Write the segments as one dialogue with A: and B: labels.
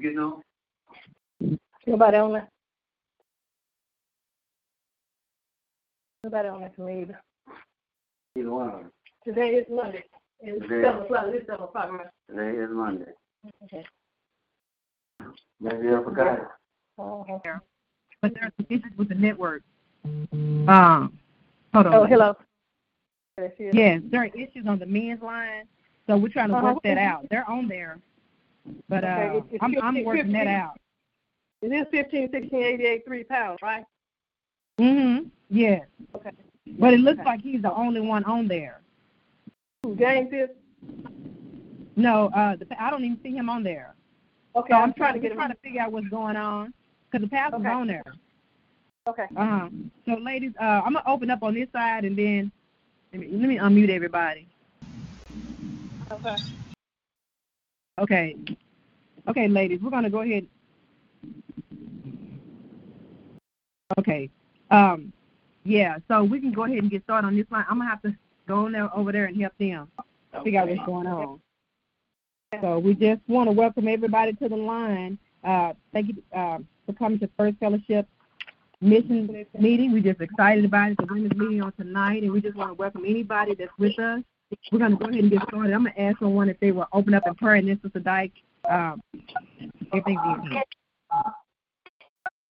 A: You know?
B: Nobody on that. Nobody on that for me either.
A: Either one of them.
B: Today is Monday. It's
A: Today-
B: seven o'clock. It's seven o'clock, right?
A: Today is Monday.
B: Okay.
A: Maybe I forgot.
B: Oh, okay.
C: but there's some issues with the network. Um, hold on.
B: Oh, hello. There.
C: Yes, there are issues on the men's line, so we're trying to
B: Uh-huh.
C: work that out. They're on there, but uh,
B: Okay, it's- it's
C: I'm I'm
B: 15
C: working that out.
B: It is fifteen, sixteen, eighty-eight, three pounds, right?
C: Mm-hmm. Yes.
B: Okay.
C: But it looks
B: Okay.
C: like he's the only one on there.
B: Who, James is?
C: No, uh, the, I don't even see him on there.
B: Okay,
C: So
B: I'm
C: I'm
B: trying to
C: trying
B: get
C: to
B: him.
C: trying to figure out what's going on because the pastor's
B: Okay.
C: on there.
B: Okay.
C: Uh-huh. So, ladies, uh, I'm gonna open up on this side and then let me, let me unmute everybody.
B: Okay.
C: Okay. Okay, ladies, we're gonna go ahead. Okay. Um, yeah, so we can go ahead and get started on this line. I'm gonna have to go on there over there and help them figure out what's going on. So we just want to welcome everybody to the line. Uh, thank you uh, for coming to First Fellowship Mission Meeting. We're just excited about it. The women's meeting on tonight, and we just want to welcome anybody that's with us. We're going to go ahead and get started. I'm going to ask someone if they will open up in prayer, and then Sister Dyke, um, if they can.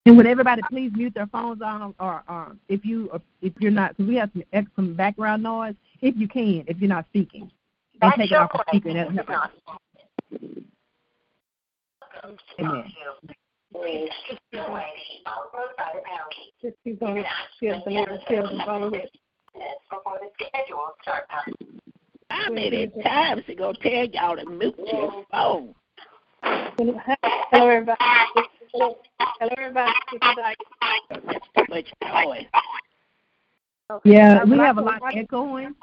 C: And would everybody please mute their phones on, or, or if you if you're not, because we have some ex- some background noise. If you can, if you're not speaking, and take it off the speaker. and that'll help us. Amen.
B: Just keep going. Skills and never skills and follow it.
D: How many times he gonna tell y'all to mute your phone?
B: Hello, everybody. Hello, everybody.
D: That's too much noise.
C: Yeah,
B: I
C: we
B: would
C: have a
B: like
C: lot
B: to-
C: echoing.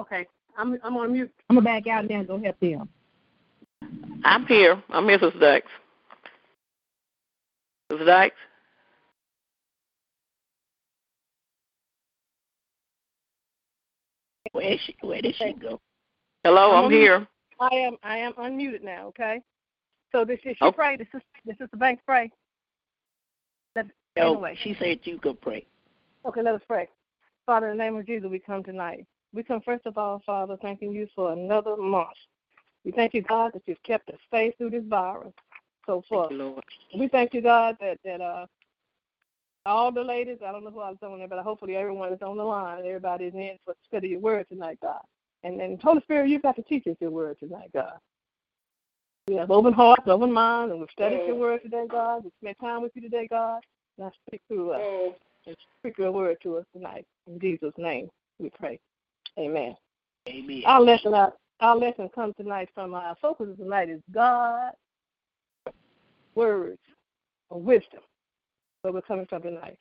B: Okay. I'm I'm on mute.
C: I'm gonna back out now and go help them.
E: I'm here. I'm Mrs. Sister Dykes. Sister Dykes?
D: Where she where did she go?
E: Hello, I'm
B: Um,
E: here.
B: I am I am unmuted now. Okay. So this is she
E: Okay.
B: pray. This is this is the bank pray. Let,
D: No,
B: anyway.
D: she said you could pray.
B: Okay, let us pray. Father, in the name of Jesus, we come tonight. We come first of all, Father, thanking you for another month. We thank you, God, that you've kept us safe through this virus so far.
E: Thank you, Lord.
B: We thank you, God, that that uh all the ladies, I don't know who I was on there, but hopefully everyone is on the line. Everybody is in for the study your word tonight, God. And then Holy Spirit, you've got to teach us your word tonight, God. We have open hearts, open minds, and we've studied your mm. word today, God. We've spent time with you today, God. Now speak through us. Mm. And speak your word to us tonight. In Jesus' name, we pray. Amen.
D: Amen.
B: Our lesson, our, our lesson comes tonight from our focus tonight is God, words of wisdom. Where we're coming from tonight,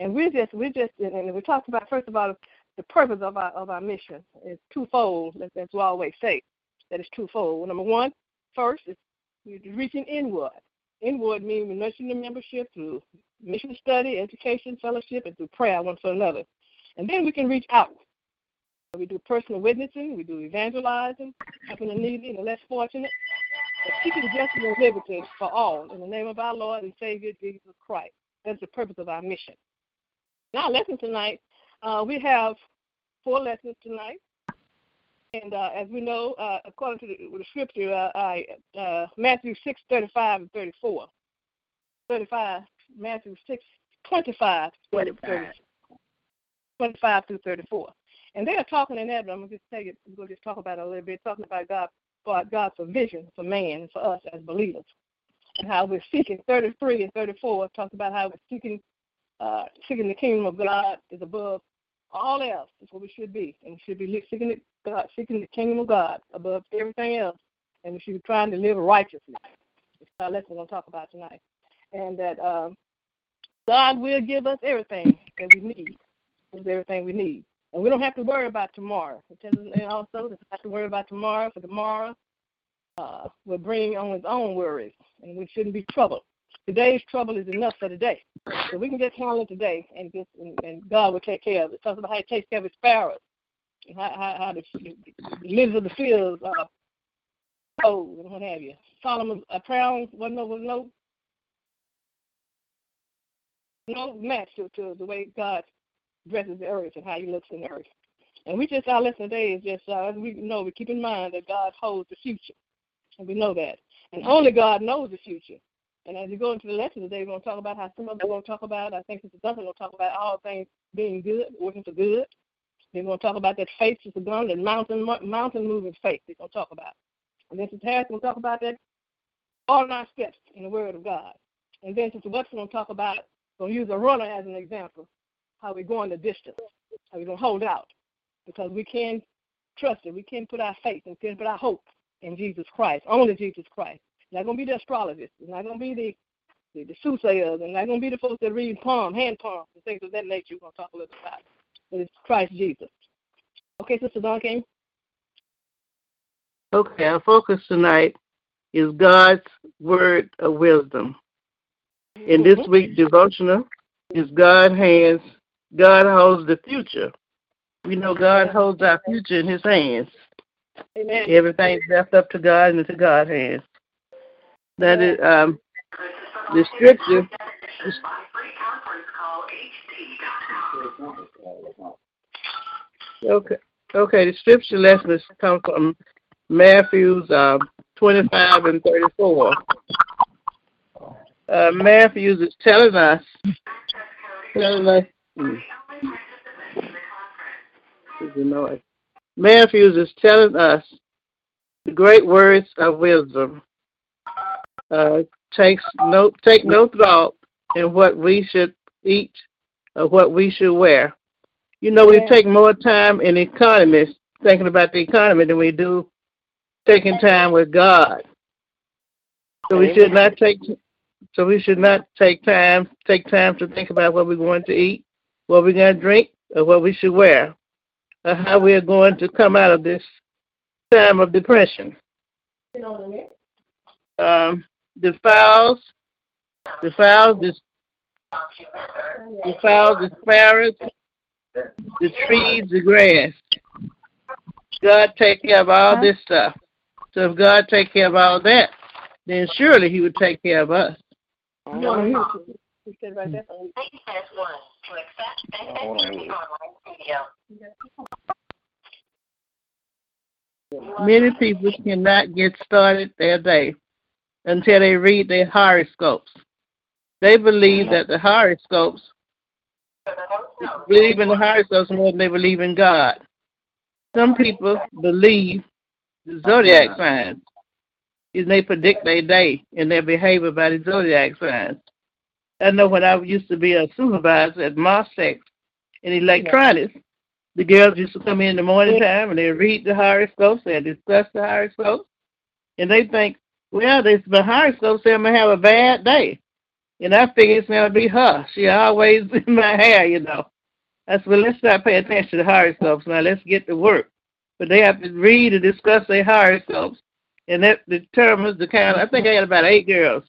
B: and we're just we're just and we talked about first of all the purpose of our of our mission is twofold. As, as we always say, that is twofold. Number one, first is reaching inward. Inward means nurturing the membership through mission study, education, fellowship, and through prayer one for another. And then we can reach out. We do personal witnessing, we do evangelizing, helping the needy and the less fortunate, and seeking justice and liberty for all in the name of our Lord and Savior Jesus Christ. That's the purpose of our mission. Now, lesson tonight, uh, we have four lessons tonight. And uh, as we know, uh, according to the, the scripture, uh, I, uh, Matthew 6, 35 and 34. 35, Matthew 6, 25,
D: 25.
B: 25 through 34. And they are talking in that, but I'm going to just tell you, to just talk about it a little bit, talking about God about God's provision for man for us as believers, and how we're seeking 33 and 34 talks about how we're seeking uh, seeking the kingdom of God is above all else. Is what we should be, and we should be seeking the, God, seeking the kingdom of God above everything else, and we should be trying to live righteously. It's our lesson we're going to talk about tonight, and that um, God will give us everything that we need. Is everything we need. And we don't have to worry about tomorrow. It tells us also that we have to worry about tomorrow, for tomorrow uh, will bring on its own worries, and we shouldn't be troubled. Today's trouble is enough for today. So we can just handle it today, and just and, and God will take care of it. It talks about how He takes care of His sparrows, how, how, how the, the lilies of the fields are oh, and what have you. Solomon's a crown wasn't was no no match to, to the way God dresses the earth and how he looks in the earth. And we just, our lesson today is just, uh, we know, we keep in mind that God holds the future. And we know that. And only God knows the future. And as we go into the lesson today, we're going to talk about how some of them are going to talk about, I think Sister Duncan will talk about all things being good, working for good. Then we're going to talk about that faith, Sister Duncan, that mountain, mountain moving faith we're going to talk about. And then Sister Harris will talk about that all nine steps in the Word of God. And then Sister Watson will talk about, going to use a runner as an example how we're going the distance, how we're going to hold out, because we can trust it. We can put our faith and can put our hope in Jesus Christ, only Jesus Christ. It's not going to be the astrologist. It's not going to be the the, the soothsayers. It's not going to be the folks that read palm, hand palms, and things of that nature. We're going to talk a little bit about. But it's Christ Jesus. Okay, Sister Duncan.
F: Okay, our focus tonight is God's word of wisdom. In this mm-hmm. week's devotional is God hands God holds the future. We know God holds our future in his hands.
B: Amen.
F: Everything's left up to God and into God's hands. That is um the scripture Okay. Okay, the scripture lessons come from Matthew's uh, 25 and 34. Uh, Matthew is telling us, telling us Mm. Matthews is telling us the great words of wisdom. Uh, takes no take no thought in what we should eat or what we should wear. You know, we take more time in economy thinking about the economy than we do taking time with God. So we should not take so we should not take time take time to think about what we're going to eat what we're going to drink, or what we should wear, or how we are going to come out of this time of depression. Um, the, the fowls, the sparrows, the trees, the grass. God take care of all this stuff. So if God take care of all that, then surely He would take care of us.
B: He said right there. one to accept online
F: video. Many people cannot get started their day until they read their horoscopes. They believe that the horoscopes believe in the horoscopes more than they believe in God. Some people believe the zodiac signs, and they predict their day and their behavior by the zodiac signs. I know when I used to be a supervisor at Mossex in electronics, yeah. the girls used to come in the morning time and they read the horoscopes and discuss the horoscopes. And they think, well, this the horoscope said I'm gonna have a bad day. And I figure it's gonna be her. She always in my hair, you know. I said, well, let's not pay attention to the horoscopes now. Let's get to work. But they have to read and discuss their horoscopes, and that determines the kind. Of, I think I had about eight girls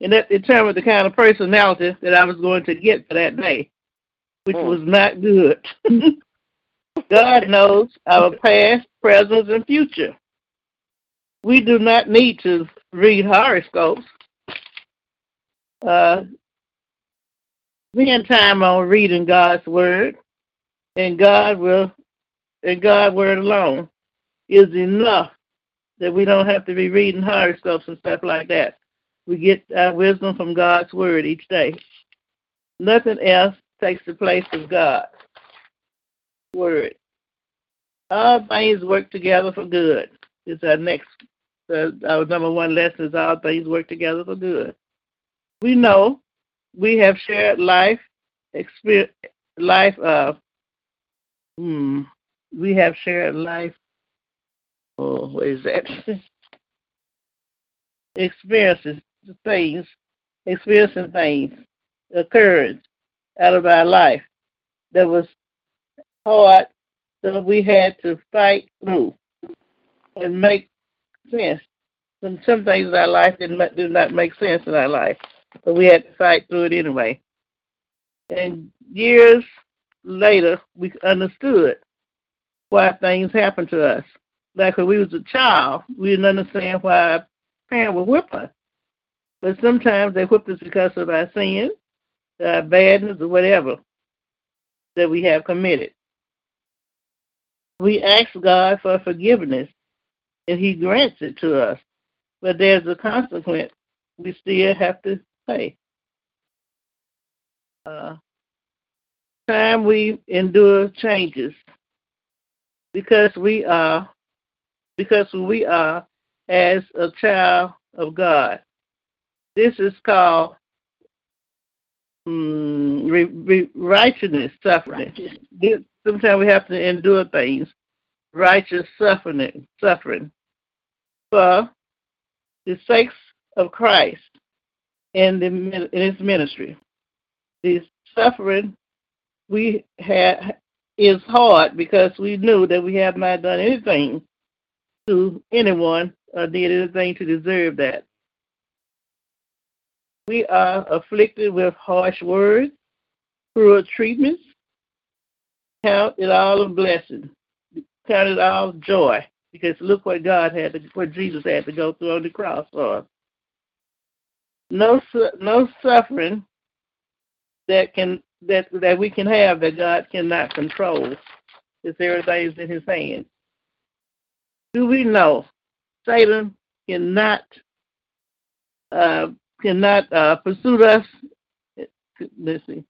F: and that determined the kind of personality that I was going to get for that day, which mm. was not good. God knows our past, present, and future. We do not need to read horoscopes. Uh, spend time on reading God's word, and God will, and God's word alone is enough that we don't have to be reading horoscopes and stuff like that. We get our wisdom from God's word each day. Nothing else takes the place of God's word. All things work together for good is our next, uh, our number one lesson is all things work together for good. We know we have shared life, experience, life of, hmm, we have shared life, oh, what is that? Experiences, things, experiencing things, occurrence out of our life that was hard that we had to fight through and make sense. And some things in our life did not, did not make sense in our life, but we had to fight through it anyway. And years later, we understood why things happened to us. Like when we was a child, we didn't understand why our parents would whip us. But sometimes they whip us because of our sins, our badness, or whatever that we have committed. We ask God for forgiveness, and He grants it to us. But there's a consequence we still have to pay. Uh, time we endure changes because we are because we are as a child of God. This is called um, re, re, righteousness suffering. Righteous. Sometimes we have to endure things. Righteous suffering, suffering for the sake of Christ and in His ministry. The suffering we had is hard because we knew that we have not done anything to anyone or did anything to deserve that. We are afflicted with harsh words, cruel treatments. Count it all a blessing. Count it all joy. Because look what God had to, what Jesus had to go through on the cross for. No, no suffering that can that that we can have that God cannot control. Is everything is in His hands. Do we know Satan cannot uh, cannot uh, pursue us. Let's see.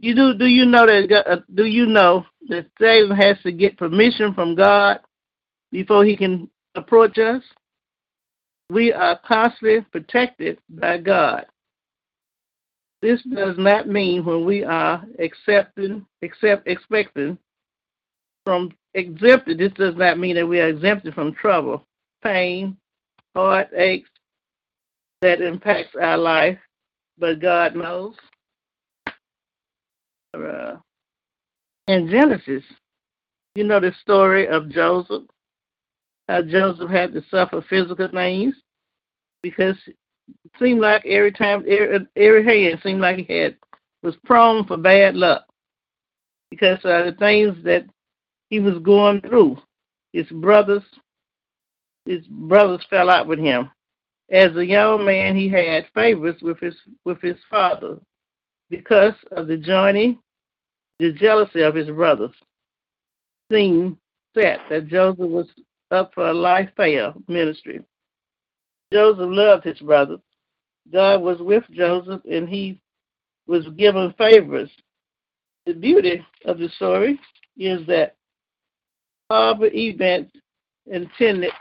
F: You do? Do you know that? Uh, do you know that Satan has to get permission from God before he can approach us? We are constantly protected by God. This does not mean when we are accepting, accept, expecting from exempted. This does not mean that we are exempted from trouble, pain, heartaches, that impacts our life, but God knows. Uh, in Genesis, you know the story of Joseph, how Joseph had to suffer physical things because it seemed like every time, every, every hand seemed like he had was prone for bad luck because of the things that he was going through. His brothers, his brothers fell out with him. As a young man, he had favors with his with his father because of the journey, the jealousy of his brothers. Seemed set that Joseph was up for a life fail ministry. Joseph loved his brothers. God was with Joseph, and he was given favors. The beauty of the story is that horrible events intended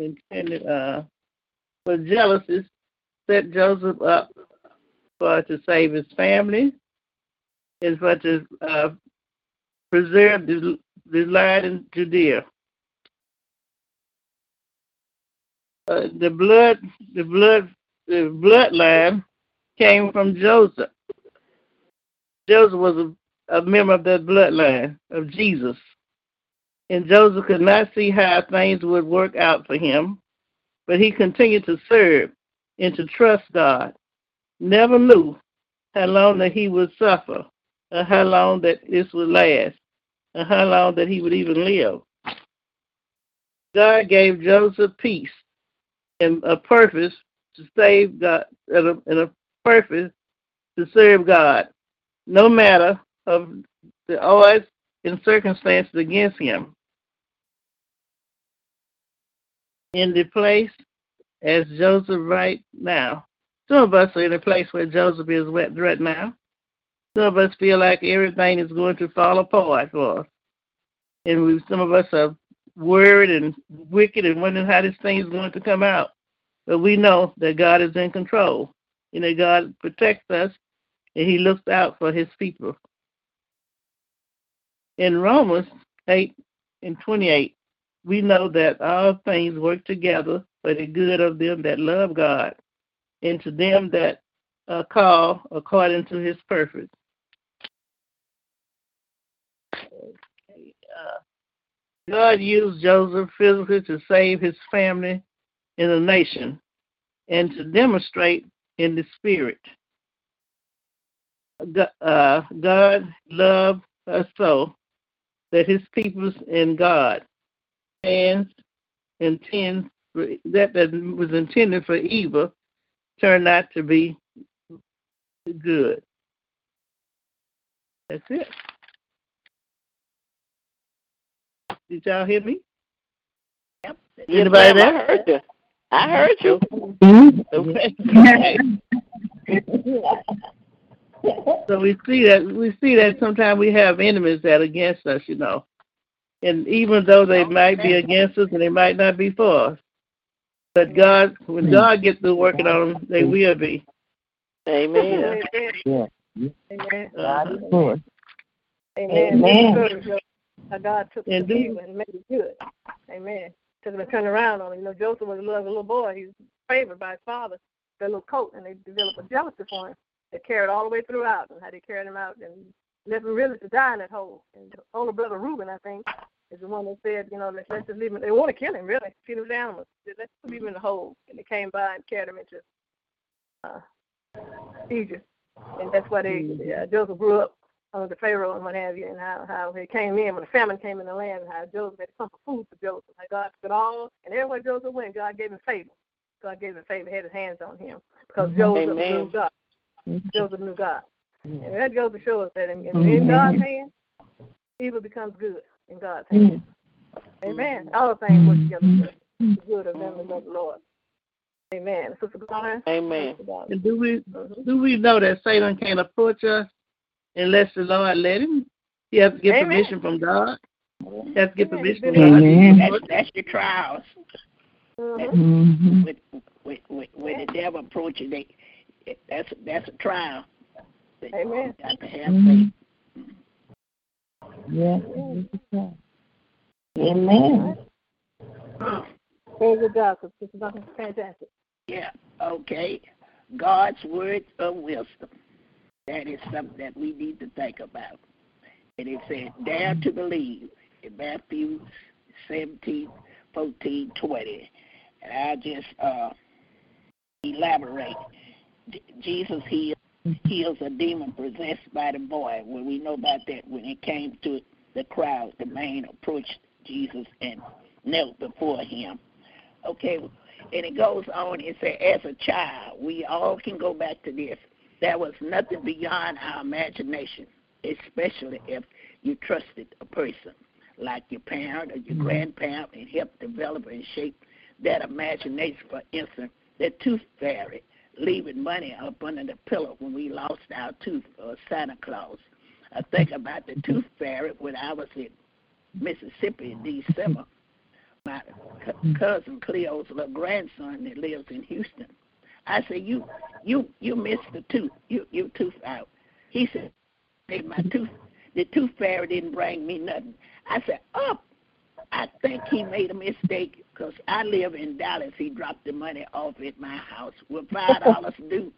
F: intended uh, for jealousies set Joseph up for to save his family and for to uh, preserve the, the land in Judea. Uh, the blood, the blood, the bloodline came from Joseph. Joseph was a, a member of that bloodline of Jesus. And Joseph could not see how things would work out for him, but he continued to serve and to trust God. Never knew how long that he would suffer, or how long that this would last, or how long that he would even live. God gave Joseph peace and a purpose to save God, and a, and a purpose to serve God, no matter of the odds and circumstances against him. In the place as Joseph right now. Some of us are in a place where Joseph is wet right now. Some of us feel like everything is going to fall apart for us. And we, some of us are worried and wicked and wondering how this thing is going to come out. But we know that God is in control and that God protects us and He looks out for His people. In Romans 8 and 28, we know that all things work together for the good of them that love God and to them that are called according to His purpose. Uh, God used Joseph physically to save his family and the nation and to demonstrate in the spirit. Uh, God loved us so that his peoples in God and intends that that was intended for evil turned out to be good. That's it. Did y'all hear me?
D: Yep.
F: Anybody
E: yes,
F: there?
E: I heard you. I heard you.
F: So we see that we see that sometimes we have enemies that are against us, you know. And even though they might be against us and they might not be for us. But God when God gets to working on them, they will be.
E: Amen.
B: Yeah.
F: Amen. Uh-huh.
B: Amen. Amen. How God took the
F: Indeed.
B: evil and made it good. Amen. Took him and turned around on him. You know, Joseph was a little, a little boy. He was favored by his father, that little coat, and they developed a jealousy for him. They carried all the way throughout, and how they carried him out and him really to die in that hole. And the older brother Reuben, I think, is the one that said, you know, let's, let's just leave him. They want to kill him, really, feed him with animals. Let's just leave him in the hole. And they came by and carried him into uh, Egypt. And that's why they, uh, Joseph grew up under the Pharaoh and what have you, and how how he came in when the famine came in the land, and how Joseph had to come for food for Joseph. How God took it all, and everywhere Joseph went, God gave him favor. God gave him favor, had his hands on him because Joseph
E: Amen.
B: knew God. Joseph knew God, and that goes to show us that in, in, in God's hands, evil becomes good in God's hands. Amen. All things work together for the good of them that love the Lord. Amen. Sister Glenn.
E: Amen.
F: And do we do we know that Satan can't approach us unless the Lord let him? He has to get
B: Amen.
F: permission from God. He has to get
B: Amen.
F: permission from
C: Amen.
F: God.
D: That's, that's your trials.
B: Mhm.
C: Mm-hmm.
D: With, with, with, when the devil approaches, they, that's that's a trial. But
B: Amen.
D: You got to have faith.
C: Yeah. Amen.
B: Very good job, Sister Duncan. Fantastic.
D: Yeah. Okay. God's words of wisdom. That is something that we need to think about. And it said, dare to believe in Matthew 17, 14, 20. And I'll just uh, elaborate. J- Jesus healed, heals a demon possessed by the boy. Well, we know about that when it came to the crowd. The man approached Jesus and knelt before him. Okay, and it goes on and says, as a child, we all can go back to this. There was nothing beyond our imagination, especially if you trusted a person like your parent or your mm-hmm. grandparent and helped develop and shape that imagination. For instance, the tooth fairy leaving money up under the pillow when we lost our tooth or Santa Claus. I think about the tooth fairy when I was in Mississippi in December. My c- cousin Cleo's little grandson that lives in Houston. I said, "You, you, you missed the tooth. You, your tooth out." He said, "Hey, my tooth, the tooth fairy didn't bring me nothing." I said, "Oh, I think he made a mistake because I live in Dallas. He dropped the money off at my house with five dollars due."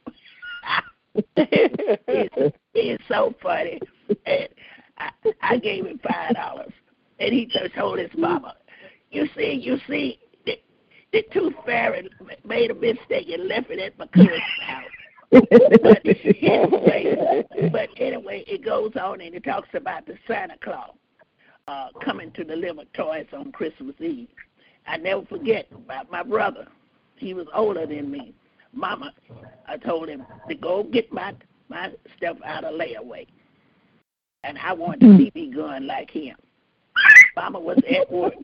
D: it's, it's so funny. And I, I gave him five dollars, and he just told his mama, "You see, you see, the, the tooth fairy made a mistake and left it at my cousin's house." but anyway, but anyway, it goes on and it talks about the Santa Claus uh, coming to deliver toys on Christmas Eve. I never forget about my brother. He was older than me. Mama, I told him to go get my my stuff out of layaway, and I wanted a BB gun like him. Mama was at work.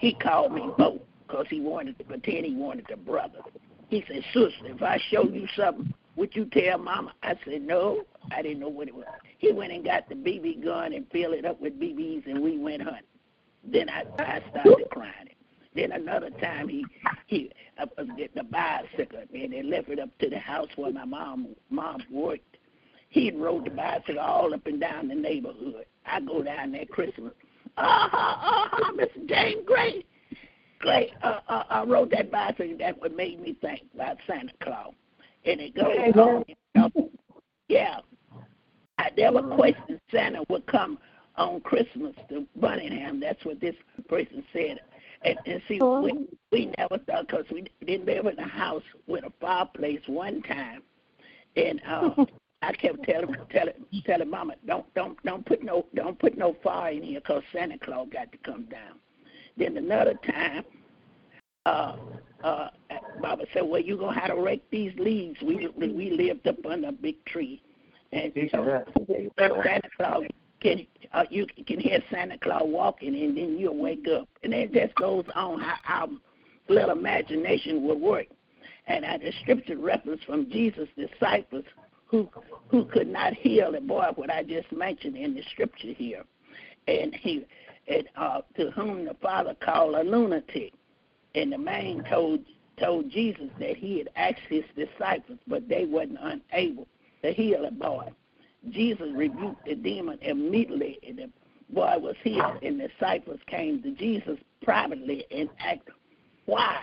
D: He called me Bo because he wanted to pretend he wanted the brother. He said, "Sister, if I show you something, would you tell Mama?" I said, "No, I didn't know what it was." He went and got the BB gun and filled it up with BBs, and we went hunting. Then I, I started crying. Then another time he he I was getting a bicycle and they left it up to the house where my mom mom worked. He rode the bicycle all up and down the neighborhood. I go down there Christmas. Uh huh, uh huh, Mr. James Gray. Gray, uh, uh, I rode that bicycle. That what made me think about Santa Claus. And it goes on. You know, yeah, I never questioned Santa would come on Christmas to Birmingham. That's what this person said. And, and see, we, we never thought because we didn't live in a house with a fireplace one time, and uh, I kept telling telling telling Mama, don't don't don't put no don't put no fire in here because Santa Claus got to come down. Then another time, uh, uh, Baba said, "Well, you gonna have to rake these leaves. We we lived up under a big tree, and so Santa Claus can uh, you can hear Santa Claus walking, and then you'll wake up, and it just goes on how our little imagination will work. And uh, the scripture reference from Jesus' disciples who who could not heal the boy what I just mentioned in the scripture here, and he and uh, to whom the father called a lunatic, and the man told told Jesus that he had asked his disciples, but they wasn't unable to heal the boy. Jesus rebuked the demon immediately, and the boy was healed. And the disciples came to Jesus privately and asked why,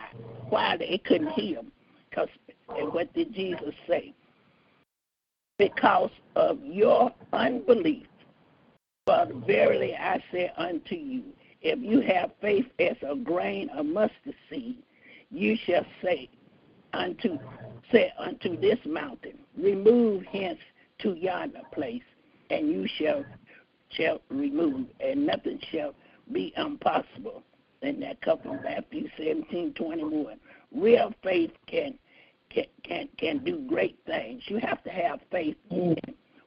D: why they couldn't heal him. Because and what did Jesus say? Because of your unbelief. But verily I say unto you, if you have faith as a grain of mustard seed, you shall say unto say unto this mountain, remove hence to yonder place, and you shall shall remove, and nothing shall be impossible. And that comes from Matthew seventeen twenty one. Real faith can can can can do great things. You have to have faith in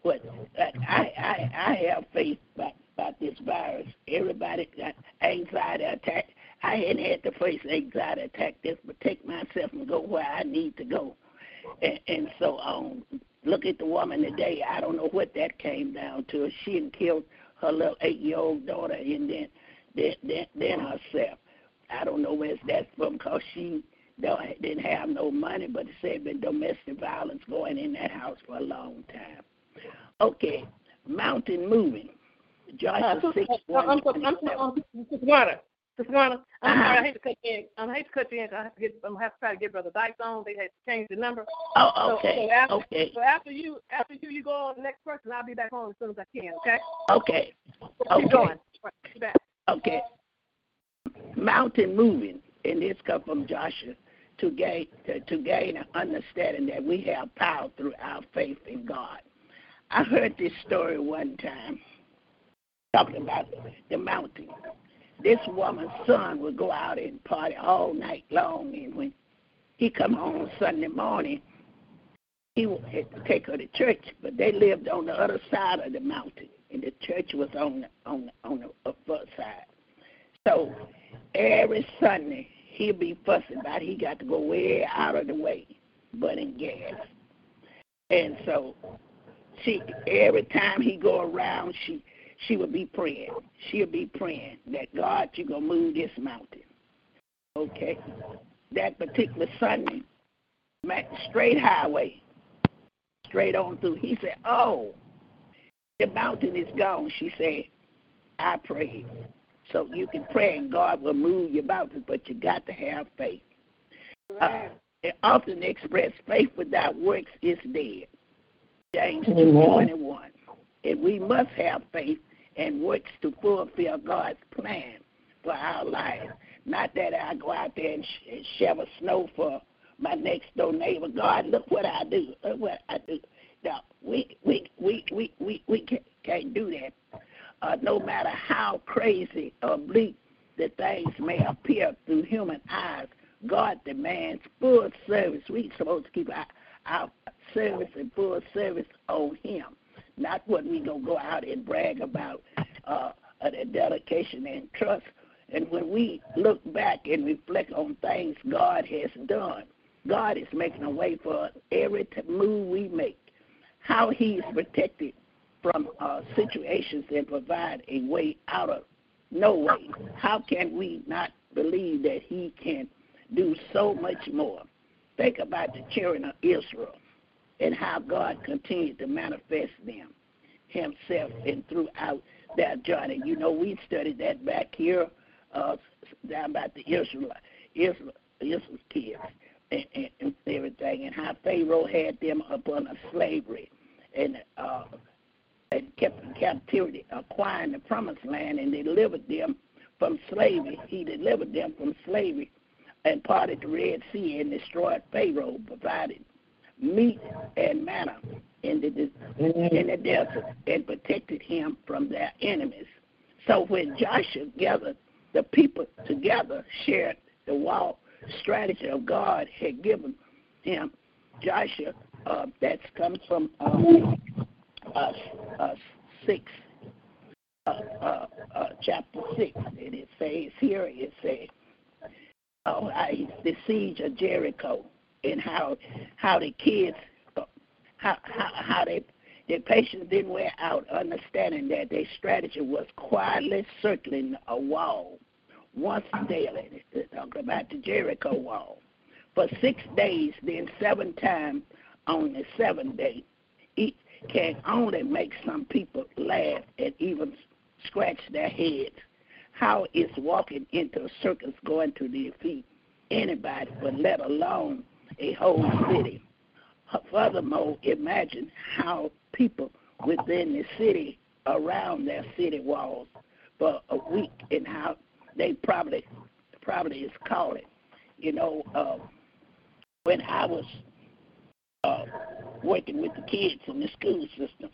D: what like I I I have faith about, about this virus. Everybody got anxiety attack. I hadn't had to face anxiety attack this, but take myself and go where I need to go. And, and so um, look at the woman today. I don't know what that came down to. She had killed her little eight-year-old daughter, and then then then, then herself. I don't know where that's from because she don't, didn't have no money, but it said been domestic violence going in that house for a long time. Okay, mountain moving. Joshua
B: Uh,
D: six
B: I'm. I'm, I'm, I'm, Tawana, Tawana, I'm
D: Uh-huh.
B: sorry, I hate to cut you in. I hate to cut you in. I have to get. I'm gonna have to try to get Brother Dykes on. They had to change the number.
D: Oh, okay,
B: So, after,
D: okay.
B: So after you, after you, you go on the next person. I'll be back on as soon as I can. Okay.
D: Okay.
B: Keep
D: Okay.
B: going. Right, back.
D: Okay. Mountain moving, and this comes from Joshua to gain to, to gain an understanding that we have power through our faith in God. I heard this story one time talking about the mountain. This woman's son would go out and party all night long, and when he come home Sunday morning, he would take her to church. But they lived on the other side of the mountain, and the church was on the, on the, on the upper side. So every Sunday he'll be fussing about he got to go way out of the way, burning gas. And so she every time he go around she she would be praying. She'll be praying that God you gonna move this mountain. Okay. That particular Sunday, straight highway, straight on through. He said, Oh, the mountain is gone. She said, I prayed. So you can pray and God will move your mountain, but you got to have faith. Uh, it often expressed faith without works is dead. James two twenty one. And we must have faith and works to fulfill God's plan for our lives. Not that I go out there and, sh- and shovel snow for my next door neighbor. God, look what I do. Look what I do. Now we we we we we, we can't, can't do that uh, no matter how crazy or bleak the things may appear through human eyes, God demands full service. We're supposed to keep our, our service and full service on Him, not what we gonna go out and brag about uh, the dedication and trust. And when we look back and reflect on things God has done, God is making a way for every move we make. How He's protected from uh, situations and provide a way out of No way. How can we not believe that He can do so much more? Think about the children of Israel and how God continued to manifest them Himself and throughout their journey. You know, we studied that back here uh, down about the Israel, Israel, Israel kids and, and, and everything, and how Pharaoh had them upon a slavery and uh, and kept in captivity, acquiring the promised land, and delivered them from slavery. He delivered them from slavery and parted the Red Sea and destroyed Pharaoh, provided meat and manna in the in the desert, and protected him from their enemies. So when Joshua gathered the people together, shared the wall strategy of God had given him, Joshua, uh, that's comes from um, uh, uh, six, uh, uh, uh, chapter six, and it says here it says, "Oh, I, the siege of Jericho, and how how the kids, how how, how they." Their patience didn't wear out, understanding that their strategy was quietly circling a wall once daily. Talk about the Jericho wall. For six days, then seven times on the seventh day. It can only make some people laugh and even scratch their heads. How is walking into a circus going to defeat anybody, but let alone a whole city? Furthermore, imagine how people within the city around their city walls for a week and how they probably probably is calling. You know, uh, when I was uh, working with the kids in the school system,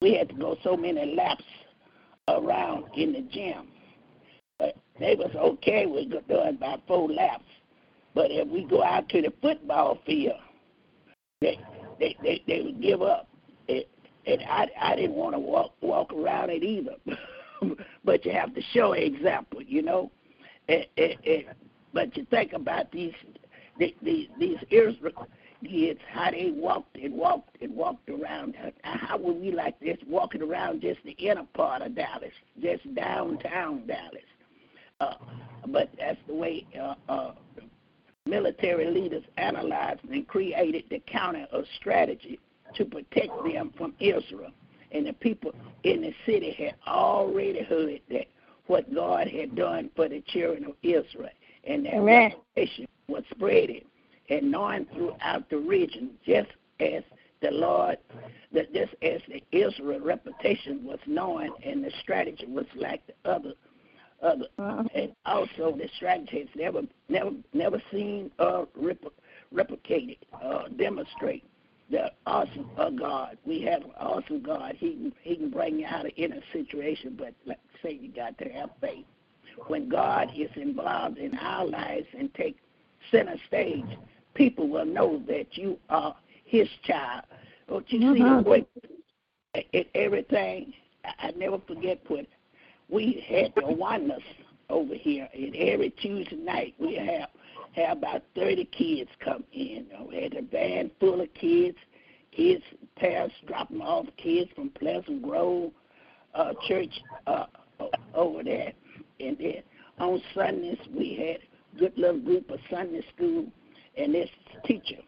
D: we had to go so many laps around in the gym. But they was okay with doing about four laps. But if we go out to the football field, they they they, they would give up. It, and I I didn't want to walk walk around it either. but you have to show example, you know. And, and, and, but you think about these these these Israel kids, how they walked and walked and walked around. How would we like this walking around just the inner part of Dallas, just downtown Dallas? Uh, but that's the way uh, uh, military leaders analyzed and created the counter of strategy to protect them from Israel. And the people in the city had already heard that what God had done for the children of Israel, and that reputation was spreading and known throughout the region, just as the Lord, that just as the Israel reputation was known, and the strategy was like the other, other, uh-huh. and also the strategy has never, never, never seen or repl- replicated, uh, demonstrate the awesome of God. We have an awesome God. He can, he can bring you out of any situation, but like I say, you got to have faith. When God is involved in our lives and take center stage, people will know that you are His child. Don't you mm-hmm. see the mm-hmm. way at everything? I never forget what we had the oneness over here, and every Tuesday night we have have about 30 kids come in. We had a van full of kids, kids, parents dropping off kids from Pleasant Grove uh, Church uh, over there. And then on Sundays, we had a good little group of Sunday school, and this teacher,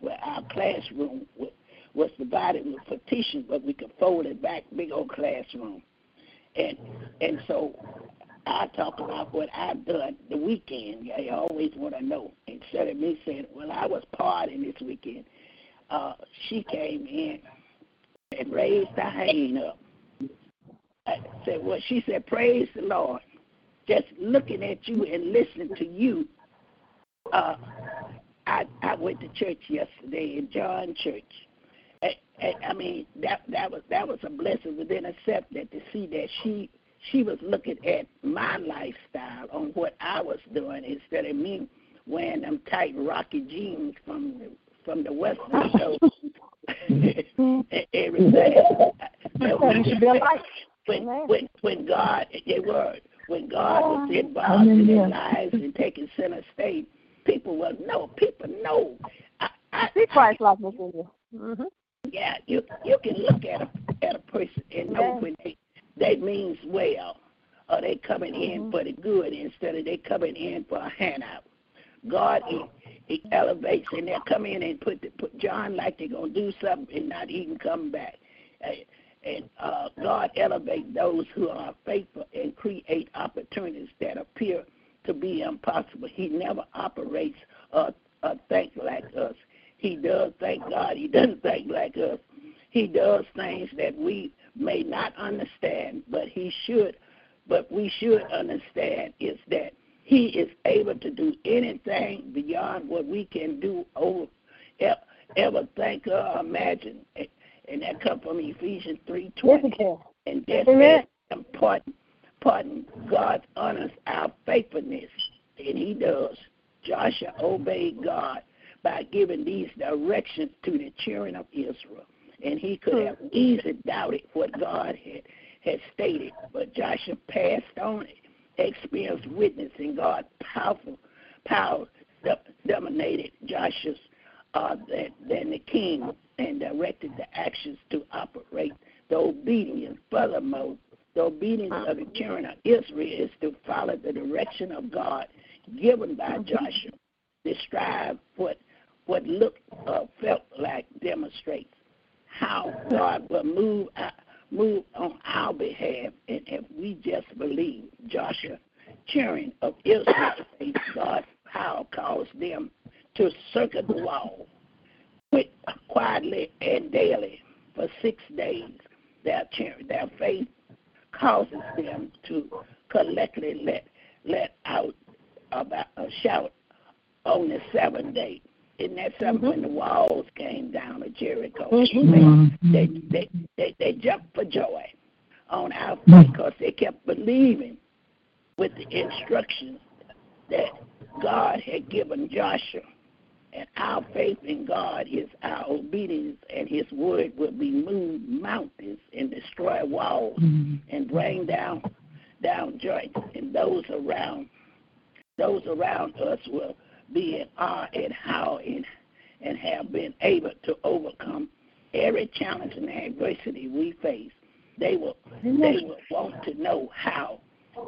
D: where our classroom was, was divided with partition, but we could fold it back, big old classroom. And and so I talk about what I've done the weekend. You always want to know. Instead of me saying, well, I was partying this weekend, uh, she came in and raised her hand up. I said, well, she said, praise the Lord. Just looking at you and listening to you, uh, I, I went to church yesterday in John Church. I, I, I mean, that that was that was a blessing within itself that to see that she she was looking at my lifestyle on what I was doing instead of me wearing them tight rocky jeans from the, from the western show. Everything. When, when when God they were when God was oh, involved in their lives and taking center stage, people will know. People know. I, I,
B: See Christ likeness in you. Mm-hmm.
D: Yeah, you you can look at a at a person and know when they they means well. are they coming in mm-hmm. for the good instead of they coming in for a handout? God he, he elevates and they come in and put the, put John like they're gonna do something and not even come back. And uh, God elevates those who are faithful and create opportunities that appear to be impossible. He never operates uh, uh, or, or think like us. He does thank God. He doesn't think like us. He does things that we may not understand, but he should. But we should understand is that he is able to do anything beyond what we can do or ever think or imagine. And that comes from Ephesians three twenty. And that's Amen. important. Pardon, God honors our faithfulness, and He does. Joshua obeyed God by giving these directions to the children of Israel. And he could hmm. have easily doubted what God had, had stated, but Joshua passed on it, experienced witnessing God's powerful power dominated Joshua's uh, than, the king and directed the actions to operate the obedience. Furthermore, the obedience of the children of Israel is to follow the direction of God given by mm-hmm. Joshua. Describe what what looked uh, felt like demonstrates how God will move uh, move on our behalf, and if we just believe Joshua, cheering of Israel, God's power caused them to circle the wall quietly and daily for six days. Their cheering, their faith causes them to collectively let let out about a shout on the seventh day. In that seventh, mm-hmm. when the walls came down of Jericho, mm-hmm. they, they, they, they jumped for joy on our faith because they kept believing with the instructions that God had given Joshua. And our faith in God is our obedience, and His word will be moved mountains and destroy walls mm-hmm. and bring down down joints, and those around those around us will be in awe and how and, and have been able to overcome every challenge and adversity we face. They will they will want to know how,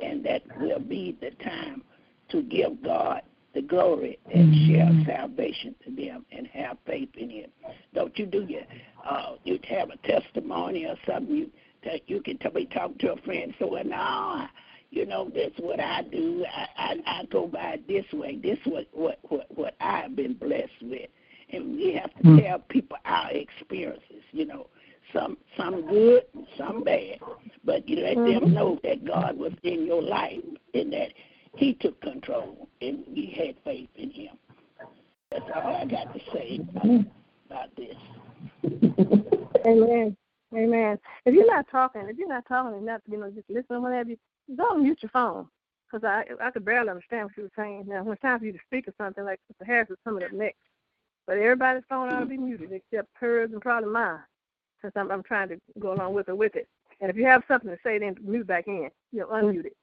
D: and that will be the time to give God the glory and share salvation to them and have faith in Him. Don't you do your uh, you have a testimony or something you that you can tell me talk to a friend. So well, no, you know that's what I do. I, I I go by this way. This what what what what I've been blessed with, and we have to mm. tell people our experiences. You know, some some good, some bad, but you let mm-hmm. them know that God was in your life and that He took control and we had faith in Him. That's all I got to say about, about this.
B: Amen. Amen. If you're not talking, if you're not talking enough, you know, just listen whenever you don't mute your phone because I I could barely understand what you were saying. Now, when it's time for you to speak or something, like Mr. Harris is coming up next. But everybody's phone ought to be muted except hers and probably mine, since I'm I'm trying to go along with her with it. And if you have something to say, then mute back in. You know, unmute it.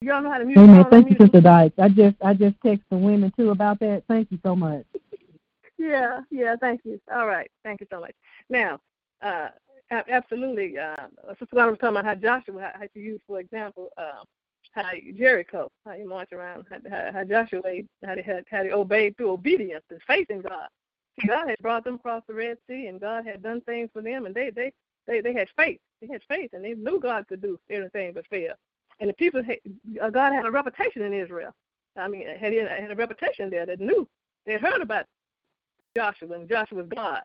B: You don't know how to mute.
C: Amen. Thank you, Sister Dykes. I just I just text the women too about that. Thank you so much.
B: yeah, yeah. Thank you. All right. Thank you so much. Now, uh, absolutely. Uh, Sister Glenn was talking about how Joshua had to use, for example, uh, how Jericho, how you march around, how, how Joshua how they had how they obeyed through obedience and faith in God. God had brought them across the Red Sea, and God had done things for them, and they they they they had faith. They had faith, and they knew God could do anything but fail. And the people, had, uh, God had a reputation in Israel. I mean, had had a reputation there that knew they heard about Joshua, and Joshua was God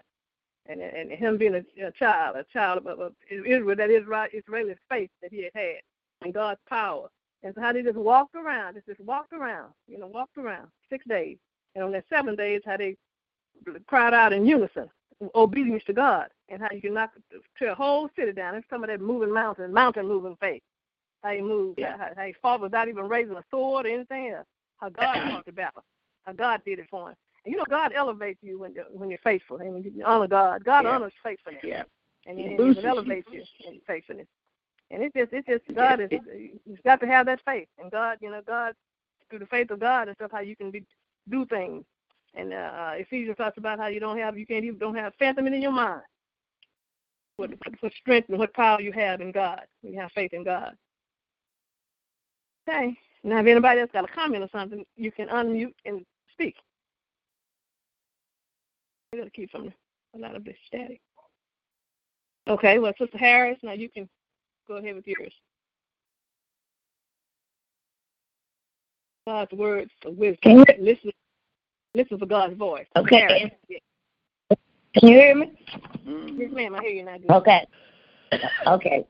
B: and and him being a, a child, a child of, of Israel, that Israel, Israeli faith that he had had, and God's power. And so how they just walked around, just, just walked around, you know, walked around six days. And on that seven days, how they cried out in unison, obedience to God, and how you can knock to a whole city down. It's some of that moving mountain, mountain moving faith. How you move, yeah. how, how he fought without even raising a sword or anything else. How God fought the battle. How God did it for him. You know, God elevates you when you're, when you're faithful and when you honor God. God yeah. honors faithfulness. Yeah. And He, and he elevates you in faithfulness. And it's just, it's just God is. You've got to have that faith, and God, you know, God through the faith of God and stuff, how you can be do things. And uh, uh Ephesians talks about how you don't have, you can't even don't have phantom in your mind. What, what strength and what power you have in God. You have faith in God. Okay. Now, if anybody else got a comment or something, you can unmute and speak. Gotta keep some a lot of this static. Okay. Well, Sister Harris, now you can go ahead with yours. God's words of wisdom. Listen, listen for God's voice.
G: Okay.
B: Harris.
G: Can you hear me? Mm-hmm.
B: Yes, ma'am. I hear you now.
G: Okay. Okay.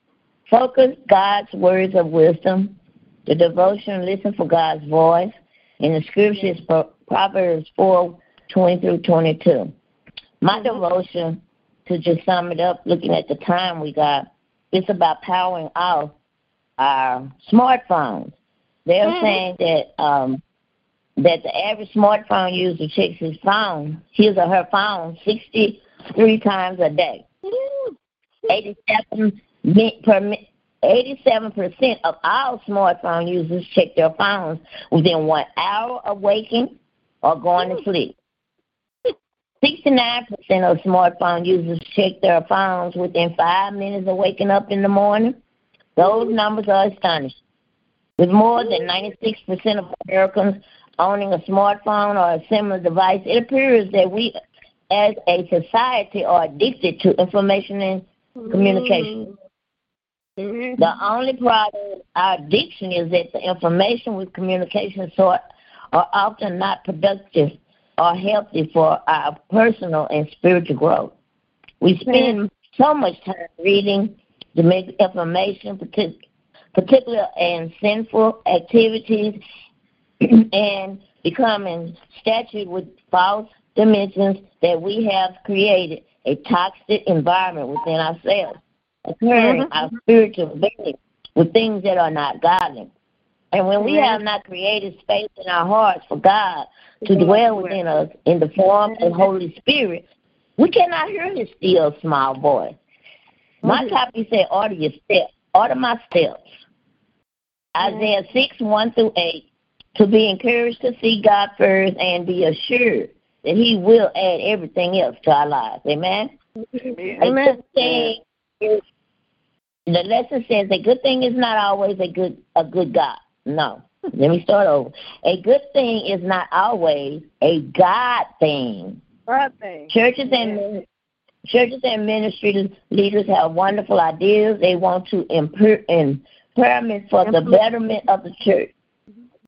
G: Focus God's words of wisdom. The devotion, listen for God's voice. In the scriptures, Proverbs 4 20 through 22. My
B: Mm-hmm.
G: devotion, to just sum it up, looking at the time we got, it's about powering off our smartphones. They're
B: Mhm.
G: saying that um, that the average smartphone user checks his phone, his or her phone, 63 times a day. 87 per 87% of all smartphone users check their phones within one hour of waking or going to sleep. 69% of smartphone users check their phones within five minutes of waking up in the morning. Those numbers are astonishing. With more than 96% of Americans owning a smartphone or a similar device, it appears that we as a society are addicted to information and communication. Mm-hmm. The only problem with our addiction is that the information with communication sort are often not productive or healthy for our personal and spiritual growth. We spend mm-hmm. so much time reading to make information, partic- particular and sinful activities, and becoming statued with false dimensions that we have created a toxic environment within ourselves, occurring mm-hmm. our spiritual being with things that are not godly. And when we have not created space in our hearts for God to dwell within us in the form of the Holy Spirit, we cannot hear His still small voice. My copy said, "Order your steps, order my steps." Isaiah six one through eight. To be encouraged to see God first and be assured that He will add everything else to our lives. Amen. A good thing the lesson says a good thing is not always a good a good God. No. Let me start over. A good thing is not always a God thing.
B: God thing.
G: Churches and churches and ministry leaders have wonderful ideas. They want to improve impairment for the betterment of the church.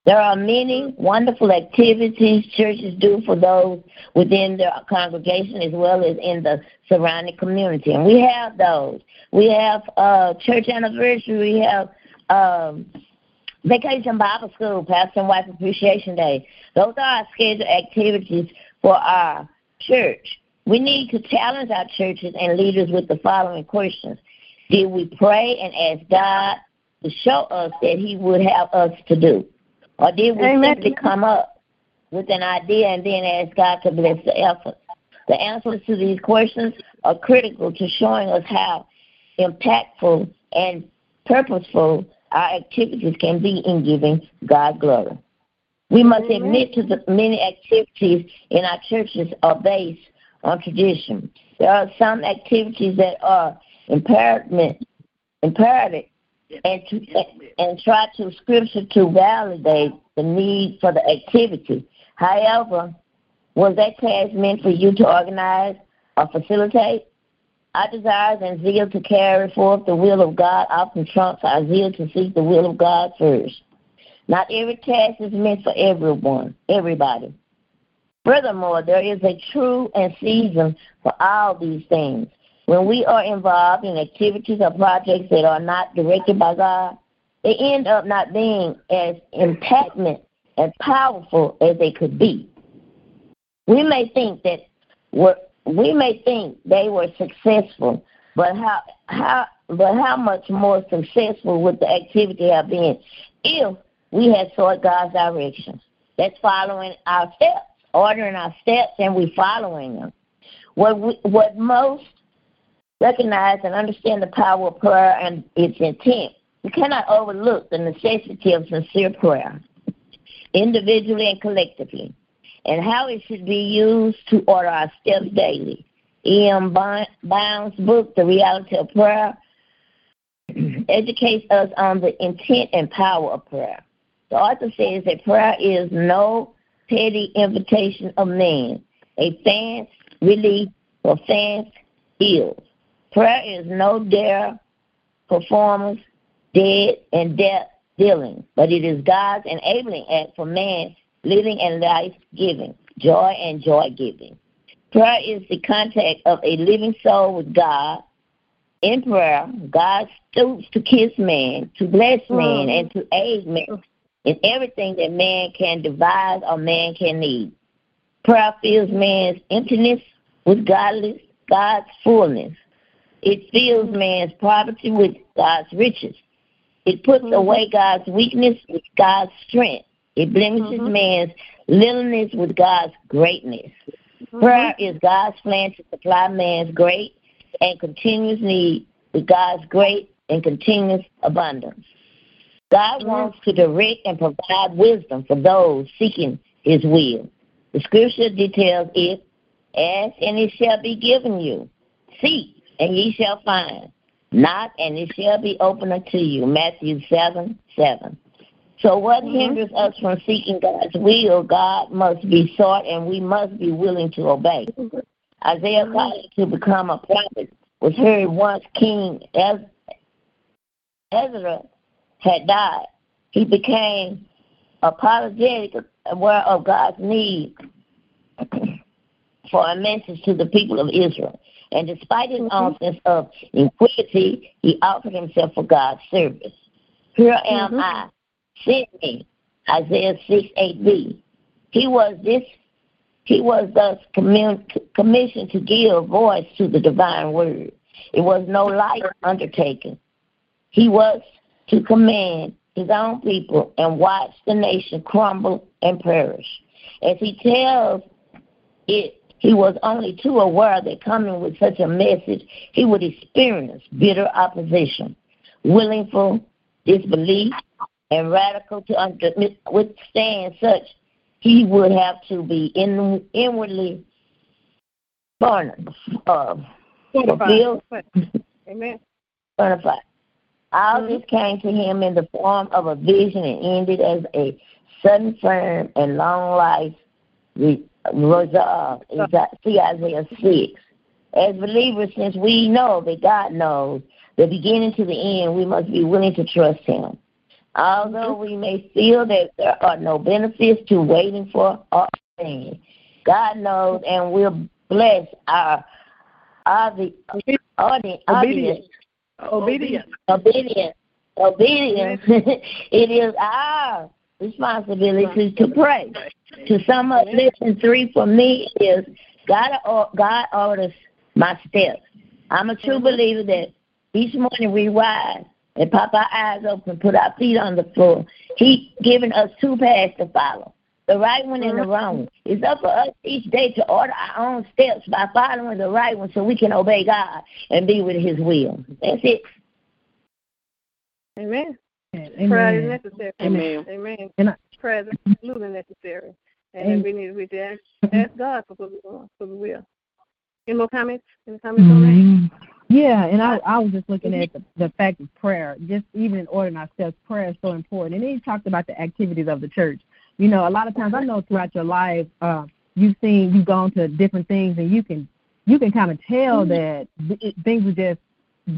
G: There are many wonderful activities churches do for those within their congregation as well as in the surrounding community. And we have those. We have uh, church anniversary. We have um, Vacation Bible School, Pastor and Wife Appreciation Day. Those are our scheduled activities for our church. We need to challenge our churches and leaders with the following questions. Did we pray and ask God to show us that He would have us to do? Or did we
B: Amen.
G: simply come up with an idea and then ask God to bless the effort? The answers to these questions are critical to showing us how impactful and purposeful our activities can be in giving God glory. We must admit to the many activities in our churches are based on tradition. There are some activities that are imperative, imperative and to and try to scripture to validate the need for the activity. However, was that task meant for you to organize or facilitate? Our desires and zeal to carry forth the will of God often trumps our zeal to seek the will of God first. Not every task is meant for everyone, everybody. Furthermore, there is a true and season for all these things. When we are involved in activities or projects that are not directed by God, they end up not being as impactful and powerful as they could be. We may think that we're, we may think they were successful, but how how but how much more successful would the activity have been if we had sought God's direction? That's following our steps, ordering our steps, and we following them. What we, what most recognize and understand the power of prayer and its intent. We cannot overlook the necessity of sincere prayer, individually and collectively, and how it should be used to order our steps daily. E.M. Bounds' book, The Reality of Prayer, educates us on the intent and power of prayer. The author says that prayer is no petty invitation of man, a fans relief for fans ills. Prayer is no dare performance, dead and death dealing, but it is God's enabling act for man living and life giving, joy and joy giving. Prayer is the contact of a living soul with God. In prayer, God stoops to kiss man, to bless man, and to aid man in everything that man can devise or man can need. Prayer fills man's emptiness with godless, God's fullness. It fills man's poverty with God's riches. It puts
B: Mm-hmm.
G: away God's weakness with God's strength. It blemishes
B: Mhm.
G: man's littleness with God's greatness.
B: Mm-hmm.
G: Prayer is God's plan to supply man's great and continuous need with God's great and continuous abundance. God
B: Mm-hmm.
G: wants to direct and provide wisdom for those seeking his will. The scripture details it ask and it shall be given you. Seek and ye shall find. Knock and it shall be opened unto you. Matthew 7 7. So, what
B: Mhm.
G: hinders us from seeking God's will? God must be sought and we must be willing to obey. Isaiah calling to become a prophet was heard once King Ez- Ezra had died. He became apologetic aware of God's need for a message to the people of Israel. And despite his own sense of iniquity, he offered himself for God's service. Here am
B: Mhm.
G: I, me. Isaiah 6 8b. He was this he was thus commun- commissioned to give voice to the divine word. It was no light undertaking. He was to command his own people and watch the nation crumble and perish. As he tells it, he was only too aware that coming with such a message, he would experience bitter opposition, willful disbelief, and radical to withstand such. He would have to be in, inwardly born, uh, fulfilled,
B: Amen.
G: certified. All this came to him in the form of a vision and ended as a sudden, firm, and long life re- resolve. That- See Isaiah 6. As believers, since we know that God knows the beginning to the end, we must be willing to trust Him. Although we may feel that there are no benefits to waiting for our things, God knows and will bless our audi- audi- audience
B: Obedience.
G: Obedience. Obedience. it is our responsibility to pray. To sum up, listen, three for me is God, uh, God orders my steps. I'm a true believer that each morning we rise and pop our eyes open, put our feet on the floor. He given us two paths to follow. The right one and the uh-huh. wrong one. It's up for us each day to order our own steps by following the right one so we can obey God and be with his will. That's it.
B: Amen.
C: Amen.
B: Prayer is necessary.
E: Amen.
B: Amen.
C: And I-
B: Prayer is absolutely necessary. And
C: Amen.
B: we need we need to ask, ask God for, for, for the will. Any more comments? Any comments on mm-hmm.
C: Yeah, and I oh. I was just looking at mm-hmm. the, the fact of prayer, just even in ordering ourselves, prayer is so important. And then he talked about the activities of the church. You know, a lot of times I know throughout your life, uh, you've seen you've gone to different things, and you can you can kind of tell mm-hmm. that th- things were just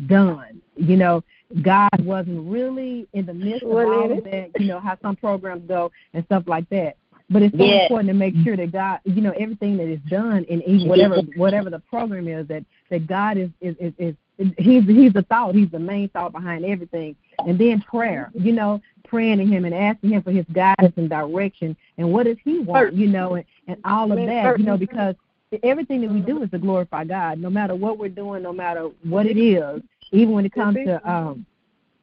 C: done. You know, God wasn't really in the midst of all of that. You know how some programs go and stuff like that. But it's so
G: Yeah.
C: important to make sure that God, you know, everything that is done in each whatever mm-hmm. whatever the program is, that that God is is is, is he's he's the thought, he's the main thought behind everything. And then prayer, you know, praying to him and asking him for his guidance and direction and what does he want, you know, and, and all of that, you know, because everything that we do is to glorify God, no matter what we're doing, no matter what it is, even when it comes to um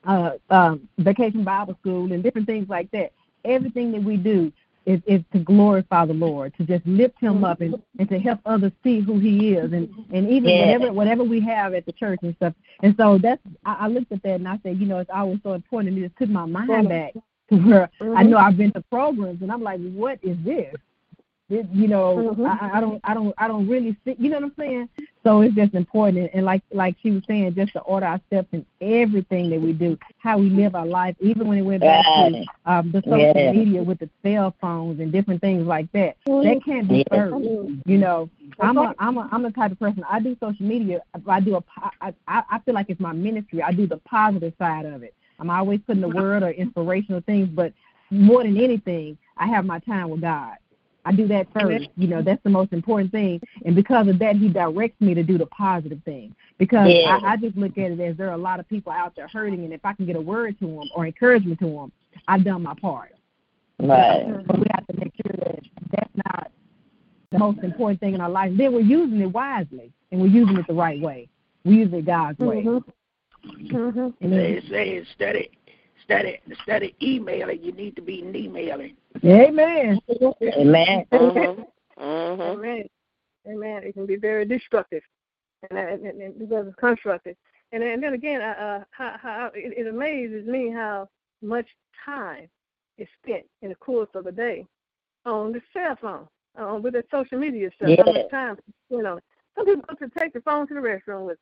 C: uh um vacation Bible school and different things like that. Everything that we do is, is to glorify the Lord, to just lift him up and, mm-hmm. and to help others see who he is and, and even
G: Yeah.
C: whatever whatever we have at the church and stuff. And so that's I, I looked at that and I said, you know, it's always so important and it just took my mind mm-hmm. back to where I mm-hmm. know I've been to programs and I'm like, what is this? It, you know,
B: Mhm.
C: I, I don't, I don't, I don't really see. You know what I'm saying? So it's just important, and like, like she was saying, just to order our steps in everything that we do, how we live our life, even when it went back to um, the social
G: Yeah.
C: media with the cell phones and different things like that. That can't be
G: Yeah.
C: served. You know, I'm a, I'm a, I'm the type of person. I do social media. I do a, I I feel like it's my ministry. I do the positive side of it. I'm always putting the word or inspirational things, but more than anything, I have my time with God. I do that first. You know, that's the most important thing. And because of that, He directs me to do the positive thing. Because
G: Yeah.
C: I, I just look at it as there are a lot of people out there hurting, and if I can get a word to them or encouragement to them, I've done my part.
G: Right.
C: But we have to make sure that that's not the most important thing in our life. Then we're using it wisely, and we're using it the right way. We use it God's way.
B: Mm-hmm.
C: And
D: They say study, study, study emailing. You need to be emailing.
C: Amen.
G: Amen.
E: Mhm. Mhm.
B: Amen. Amen. It can be very destructive, and, and, and, and because it's constructive. And, then- and then again, uh, uh, how, how it, it amazes me how much time is spent in the course of a day on the cell phone, uh, with the social media stuff. How much time you know? Some people to take the phone to the restroom with.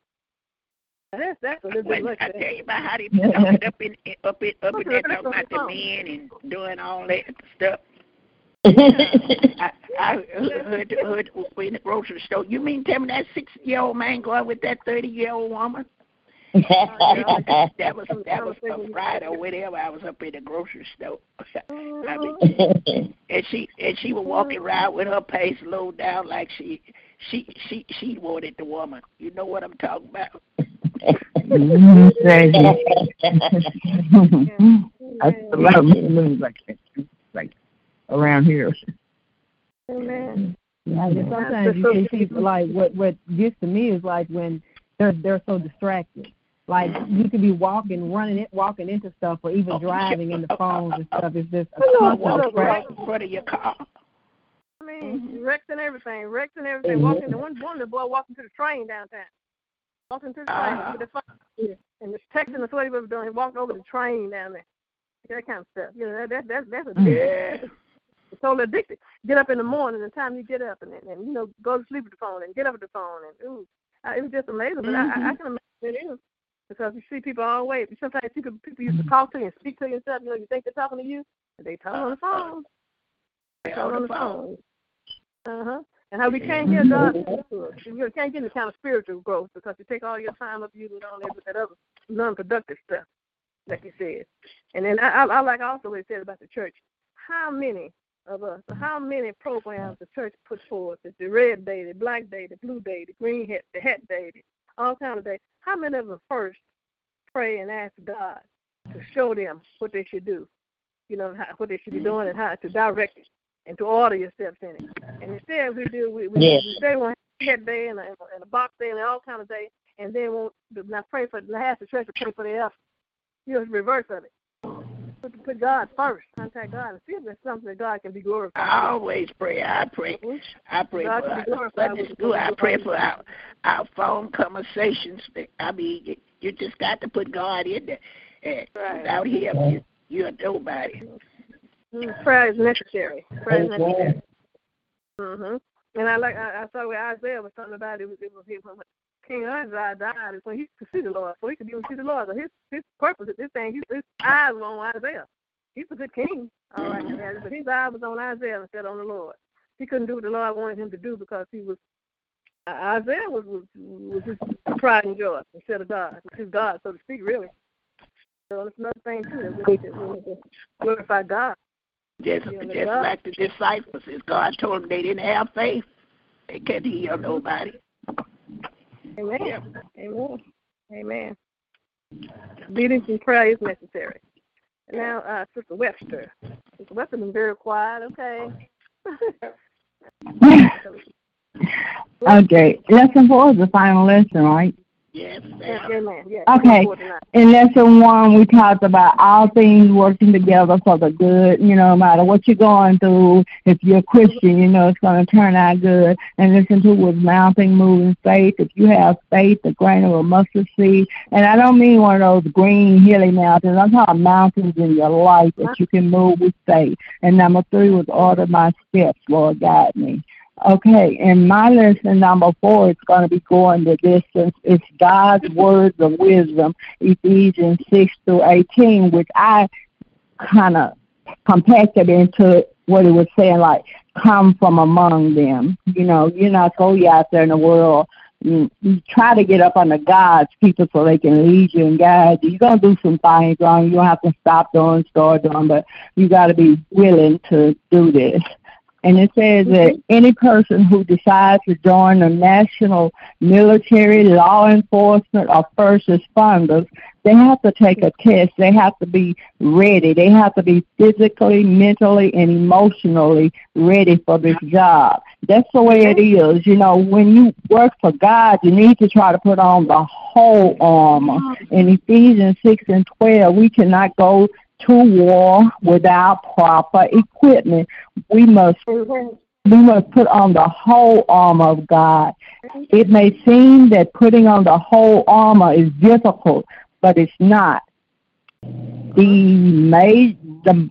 B: Them. That's that's a little bit
D: When
B: much.
D: I tell you about how they be talking up in up in up in there talking about the
B: the
D: men and doing all that stuff. I, I heard, heard in the grocery store. You mean tell me that six year old man going with that thirty year old woman? that was that was a Friday or whatever. I was up in the grocery store. I mean, and she and she was walking around with her pace low down like she she she she wanted the woman. You know what I'm talking about?
F: I see a lot of movies like that, like around here.
B: Amen.
C: And sometimes you see people like what what gets to me is like when they're they're so distracted. Like you could be walking, running it, walking into stuff, or even driving in the phones and stuff. It's just a constant
D: Walking right
C: distraction.
D: in front of your car. Mm-hmm.
B: I mean, wrecks and everything, wrecks and everything. Walking, the one, one little boy walking to the train downtown, walking to the train
D: Ah.
B: with the phone, and just texting us what he was doing. Walked over the train down there, that kind of stuff. You know, that that, that that's a
D: Yeah.
B: It's totally addicted. Get up in the morning, the time you get up, and and, and you know go to sleep with the phone, and get up with the phone, and ooh, uh, it was just amazing. But I, I, I can imagine it is because you see people all the way. Sometimes people people used to talk to you and speak to you and stuff. You know, you think they're talking to you, but they talk on the phone. They talk on the phone. Uh huh. And how we can't hear God. You can't get the kind of spiritual growth because you take all your time up using all that other non-productive stuff, like you said. And then I, I, like also what it said about the church. How many of us, how many programs the church puts forth? It's the red day, the black day, the blue day, the green hat, the hat day, all kind of days. How many of them first pray and ask God to show them what they should do? You know, how, what they should be doing and how to direct it and to order your steps in it. And instead, we do we, we,
G: Yes.
B: we say one head day and a, and a box day and all kind of day, and then we'll not pray for not ask the church to pray for the effort. You know, the reverse of it. Put, put God first. Contact God and see if there's something that God can be glorified.
D: I always pray. I pray. Hmm? I pray
B: God
D: for our Sunday school. I pray for our our phone conversations. I mean, you, you just got to put God in there. And without Him, you, you're nobody. Mm-hmm.
B: Mm, Prayer is necessary. Prayer is necessary. Mhm. And I like I, I saw where Isaiah was talking about it was it was him when King Uzziah died is when he could see the Lord, so he could even see the Lord. So his his purpose, his thing, his, his eyes were on Isaiah. He's a good king, all right, but his eyes was on Isaiah instead of on the Lord. He couldn't do what the Lord wanted him to do because he was uh, Isaiah was was was his pride and joy instead of God. His God, so to speak, really. So it's another thing too that we need to, we need to glorify God.
D: Just
B: Yeah,
D: just like the disciples, if God told them they didn't have faith, they couldn't heal nobody.
B: Amen. Amen. Amen. Obedience and prayer is necessary. Now, uh, Sister Webster. Sister Webster been very quiet. Okay.
F: Okay, lesson four is the final lesson, right?
D: Yes,
B: Yes, amen. Yes.
H: Okay. In lesson one, we talked about all things working together for the good. You know, no matter what you're going through, if you're a Christian, you know it's going to turn out good. And listen to was mountain moving faith. If you have faith, the grain of a mustard seed. And I don't mean one of those green, hilly mountains. I'm talking mountains in your life that you can move with faith. And number three was order my steps, Lord, guide me. Okay, and my lesson number four is going to be going the distance. It's God's words of wisdom, Ephesians 6 through 18, which I kind of compacted into what it was saying, like, come from among them. You know, you're not going out there in the world. You, try to get up under God's people so they can lead you and guide you. You're going to do some things wrong. You don't have to stop doing, start doing, but you got to be willing to do this and it says that mm-hmm. any person who decides to join the national military, law enforcement, or first responders, they have to take a test. They have to be ready. They have to be physically, mentally, and emotionally ready for this job. That's the way it mm-hmm. is. You know, when you work for God, you need to try to put on the whole armor. Oh. In Ephesians 6 and 12, we cannot go to war without proper equipment. We must we must put on the whole armor of God. It may seem that putting on the whole armor is difficult, but it's not. The made the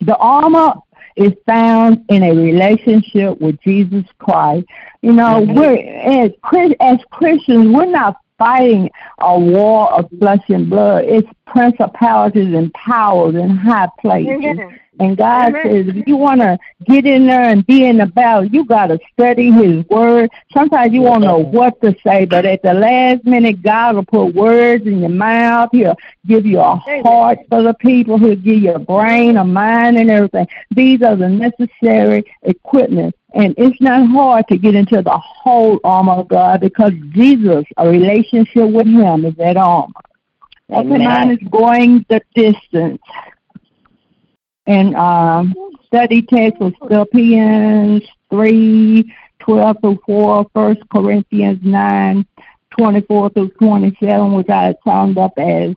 H: the armor is found in a relationship with Jesus Christ. You know, mm-hmm. we're as as Christians, we're not fighting a war of flesh and blood. It's principalities and powers in high places. And God
B: Amen.
H: says, if you want to get in there and be in the battle, you got to study His Word. Sometimes you won't know what to say, but at the last minute, God will put words in your mouth. He'll give you a heart for the people. He'll give you a brain, a mind, and everything. These are the necessary equipment. And it's not hard to get into the whole armor of God because Jesus, a relationship with Him, is that armor.
G: Amen.
H: line is going the distance. And um, study text was Philippians 3, 12 through 4, 1 Corinthians 9, 24 through 27, which I summed up as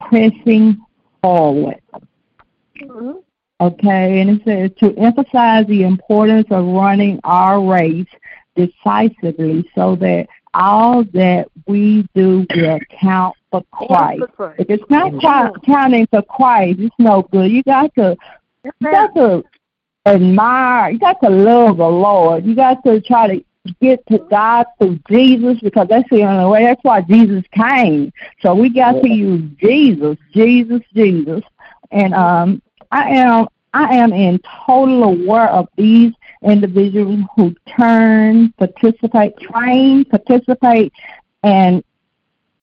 H: pressing forward. Okay, and it says to emphasize the importance of running our race decisively so that all that we do will count for Christ. If it's not count, counting for Christ, it's no good. You got to you got to admire, you got to love the Lord. You got to try to get to God through Jesus because that's the only way. That's why Jesus came. So we got to use Jesus, Jesus, Jesus. And um I am I am in total aware of these individuals who turn, participate, train, participate, and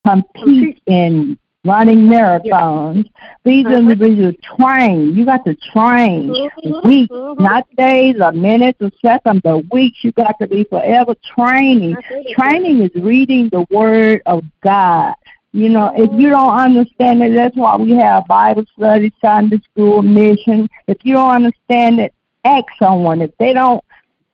H: compete in running marathons. These uh-huh. individuals train. You got to train uh-huh. weeks, not days or minutes or seconds, but weeks. You got to be forever training. Training is reading the Word of God. You know, if you uh-huh. don't understand it, that's why we have Bible study, Sunday school, mission. If you don't understand it, ask someone. If they don't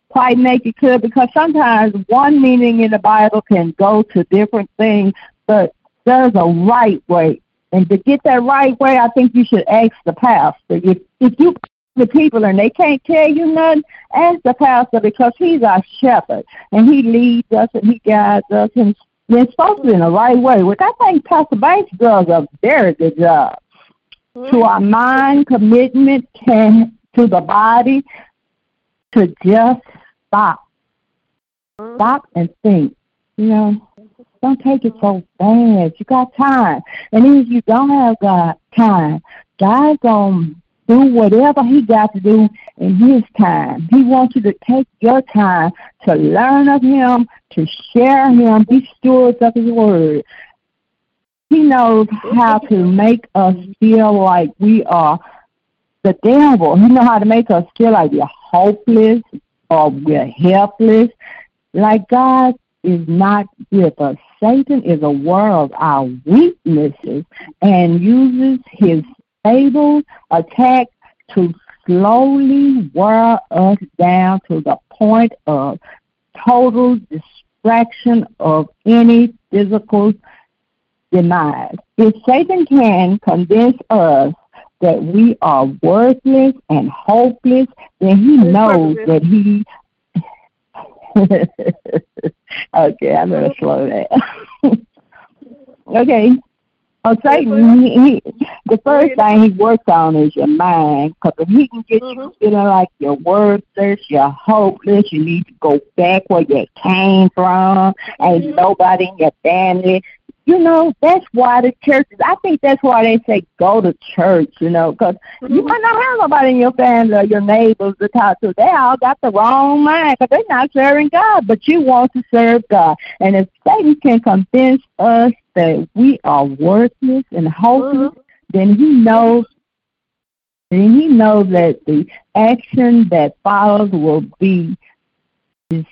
H: quite make it clear, because sometimes one meaning in the Bible can go to different things, but there's a right way. And to get that right way, I think you should ask the pastor. If, if you the people and they can't tell you nothing, ask the pastor because he's our shepherd and he leads us and he guides us and we're supposed to be in the right way, which I think Pastor Banks does a very good job. To mm-hmm. our mind, commitment can, to the body, to just stop. Stop and think. You know, don't take it so bad. You got time. And even if you don't have God time, God's going to do whatever he got to do in his time. He wants you to take your time to learn of him, to share him, be stewards of his word. He knows how to make us feel like we are the devil. He know how to make us feel like we're hopeless or we're helpless. Like God is not with us. Satan is aware of our weaknesses and uses his stable attack to slowly wear us down to the point of total distraction of any physical demise. If Satan can convince us that we are worthless and hopeless, then he knows that he. okay, I'm going to slow that. okay. Oh, Satan, he, he, the first thing he works on is your mind, because if he can get you feeling like you're worthless, you're hopeless, you need to go back where you came from, ain't nobody in your family you know, that's why the churches, I think that's why they say go to church, you know, because mm-hmm. you might not have nobody in your family or your neighbors to talk to. They all got the wrong mind because they're not serving God, but you want to serve God. And if Satan can convince us that we are worthless and hopeless, mm-hmm. then he knows then he knows that the action that follows will be is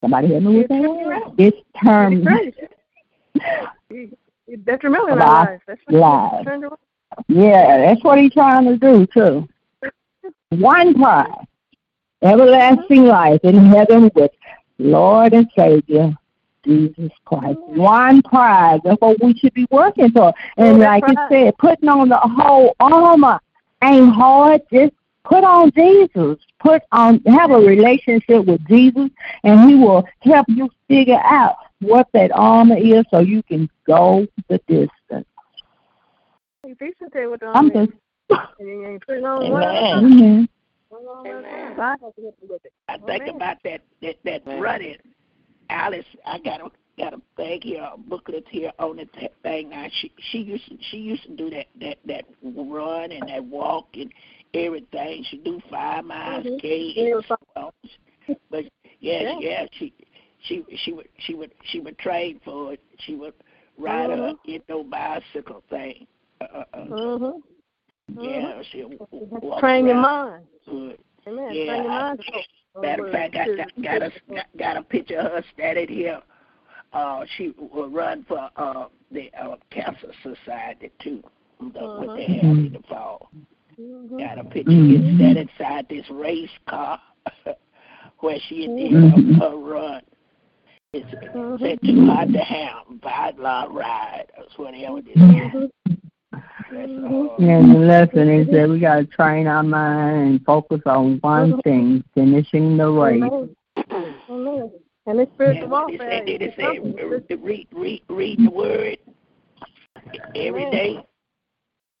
H: somebody help me with that? It's term
B: detrimental in
H: our
B: lives. That's.
H: Yeah, that's what he's trying to do too. One prize, everlasting mm-hmm. life in heaven with Lord and Savior Jesus Christ. Mm-hmm. One prize. That's what we should be working for. And like you said, putting on the whole armor ain't hard. Just put on Jesus. Put on have a relationship with Jesus and he will help you figure out what that armor is so you can go the distance.
B: Hey, fix to tell you the
H: I'm just
B: is. And you ain't putting on one.
H: Amen.
D: I think about that that that running. Alice, I got a got a thing here, a booklet here on the t- thing. Now she she used to, she used to do that that that run and that walk and everything. She do five miles,
B: Mhm.
D: K, and but yeah,
B: Yeah.
D: yeah, she she she would she would she would train for it. She would ride
B: Mhm.
D: a you know bicycle thing. Uh, uh, uh,
B: Mhm.
D: yeah, she w- w- walk
B: Train your mind.
D: Good.
B: Amen.
D: Yeah,
B: Train your mind.
D: Matter of fact, I got, got a got, got a picture of her standing here. Uh, she will run for uh the uh, Cancer Society too. The, What they have in the fall. Got a picture here standing inside this race car where she did her, her run. It's said too hard to have, bad law ride. That's whatever this is. That's mm-hmm. all.
H: And the lesson is that we got to train our mind and focus on one mm-hmm. thing, finishing the race.
B: Amen. And it's spiritual
D: And what
B: warfare.
D: they say, they
B: It's
D: say
B: something.
D: Uh, read, read, read the word every
B: Amen.
D: day.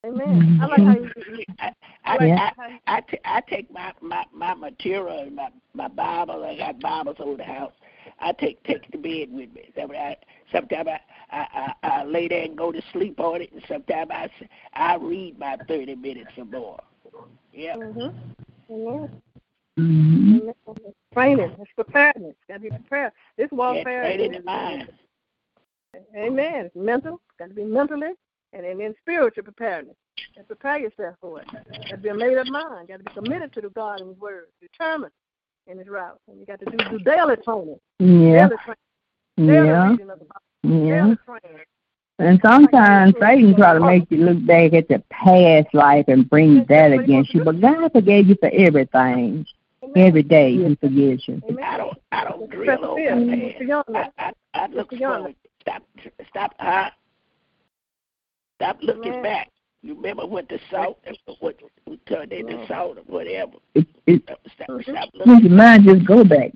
B: Amen. I like how you. you
D: I, I,
H: Yeah.
D: I, I, t- I take my, my, my material and my, my Bible. I got Bibles over the house. I take take to bed with me. Sometimes I, sometime I, I, I, I lay there and go to sleep on it, and sometimes I, I read about 30 minutes or more. Yeah.
B: Mhm. Amen.
H: Mhm.
B: Amen. Training. It's preparedness. Got to be prepared. This warfare.
D: training
B: is-
D: mind.
B: Amen. It's mental. Got to be mentally, and then spiritual preparedness. And prepare yourself for it. Got to be a made up mind. Got to be committed to the God and His Word. Determined in His route. And you got to do, do daily training.
H: Yeah.
B: Daily training. Daily
H: Yeah.
B: reading of the Bible.
H: Yeah.
B: Daily training.
H: And sometimes Satan try to make you look back at the past life and bring that against you. But God forgave you for everything. Every day He forgives you.
D: I don't I don't drill over my past. I, I, I look forward. Stop stop uh, stop looking back. You remember what the salt what we turned into salt or whatever.
H: It, it,
D: Stop, stop, stop
H: make
D: looking
H: your mind just go back.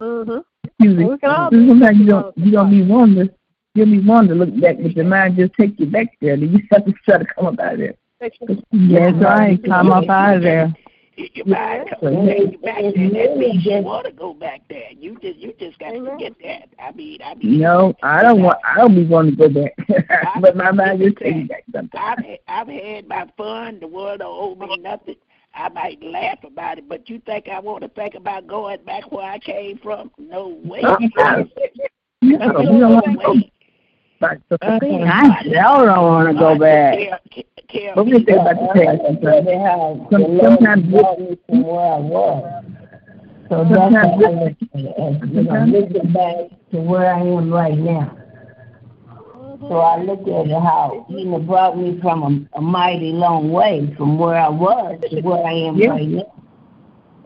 B: Mm-hmm.
H: Excuse me.
B: We can all be
H: Sometimes you don't you don't be one to you'll be one to look back, but your mind just take you back there. Then you have to try to come up out of there. That's right. Come up out of there.
D: Your mind comes you back there. That means you want to go back there. You just you just got to forget that. I mean I mean
H: No, I don't want. I don't be wanting to go back, but my mind just take me back sometimes.
D: I've I've had my fun. The world don't owe me nothing. I might laugh about it, but you think I want to think about going back where I came from? No way.
H: No, you don't want to go back. I sure don't want to go back. But we say about the past. Some- Sometimes
G: from where I was. So that's
H: Sometimes-
G: why I look at it you know, looking back to where I am right now. So I look at it how, you know, brought me from a, a mighty long way from where I was to where I am
H: Yeah.
G: right now.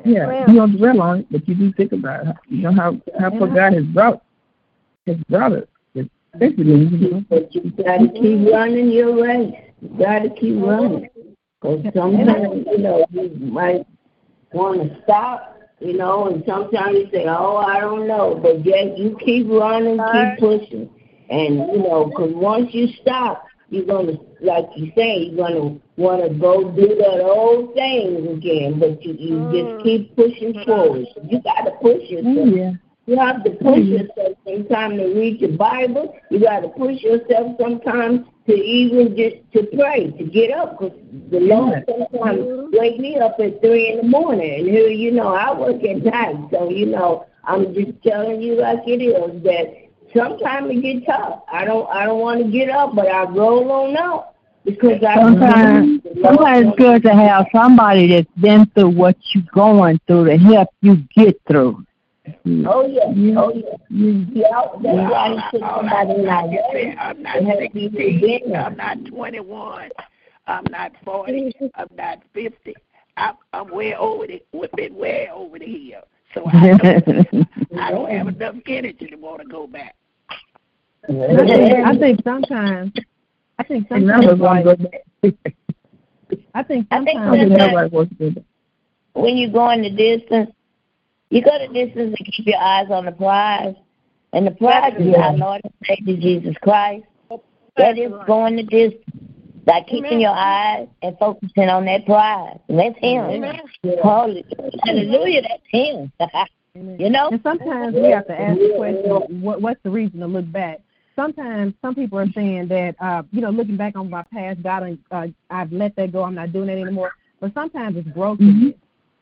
C: Yeah, you don't dwell on it, but you do think about it. You know how how far God has brought has brought us. Especially, you
I: you gotta keep running your race. You gotta keep running. Because sometimes, you know, you might want to stop, you know, and sometimes you say, oh, I don't know. But yet you keep running, keep pushing. And, you know, because once you stop, you're going to, like you say, you're going to want to go do that old thing again. But you, you just mm. keep pushing forward. You got to push yourself.
C: Mm, yeah.
I: You have to push mm-hmm. yourself sometimes to read your Bible. You got to push yourself sometimes to even just to pray, to get up. Because the Lord sometimes wake me up at three in the morning. And here, you know, I work at night, so you know, I'm just telling you like it is that sometimes it get tough. I don't, I don't want to get up, but I roll on up because I
C: Sometimes, sometimes it's good to have somebody that's been through what you're going through to help you get through. Mm.
I: Oh yeah, mm. oh yeah. Yeah, that's why he took
D: I,
I: somebody
D: I
I: like
D: can say,
I: that.
D: I'm not
I: to help you
D: 16. I'm not 21, I'm not 40, mm-hmm. I'm not 50. I'm, I'm way over the, we've been way over the hill. So I don't, I don't have enough energy to want to go back.
C: I think, I think sometimes, I think sometimes, like, I think
G: I think
C: sometimes
G: sometimes-
C: nobody wants to
G: when you go in the distance, you go the distance and keep your eyes on the prize. And the prize is our Lord and Savior Jesus Christ. That is going the distance. By keeping your eyes and focusing on that prize. And that's him.
J: Amen.
G: Holy, hallelujah, that's him. you know?
C: And sometimes we have to ask the question, what, what's the reason to look back? Sometimes some people are saying that, uh, you know, looking back on my past, God, uh, I've let that go. I'm not doing that anymore. But sometimes it's brokenness.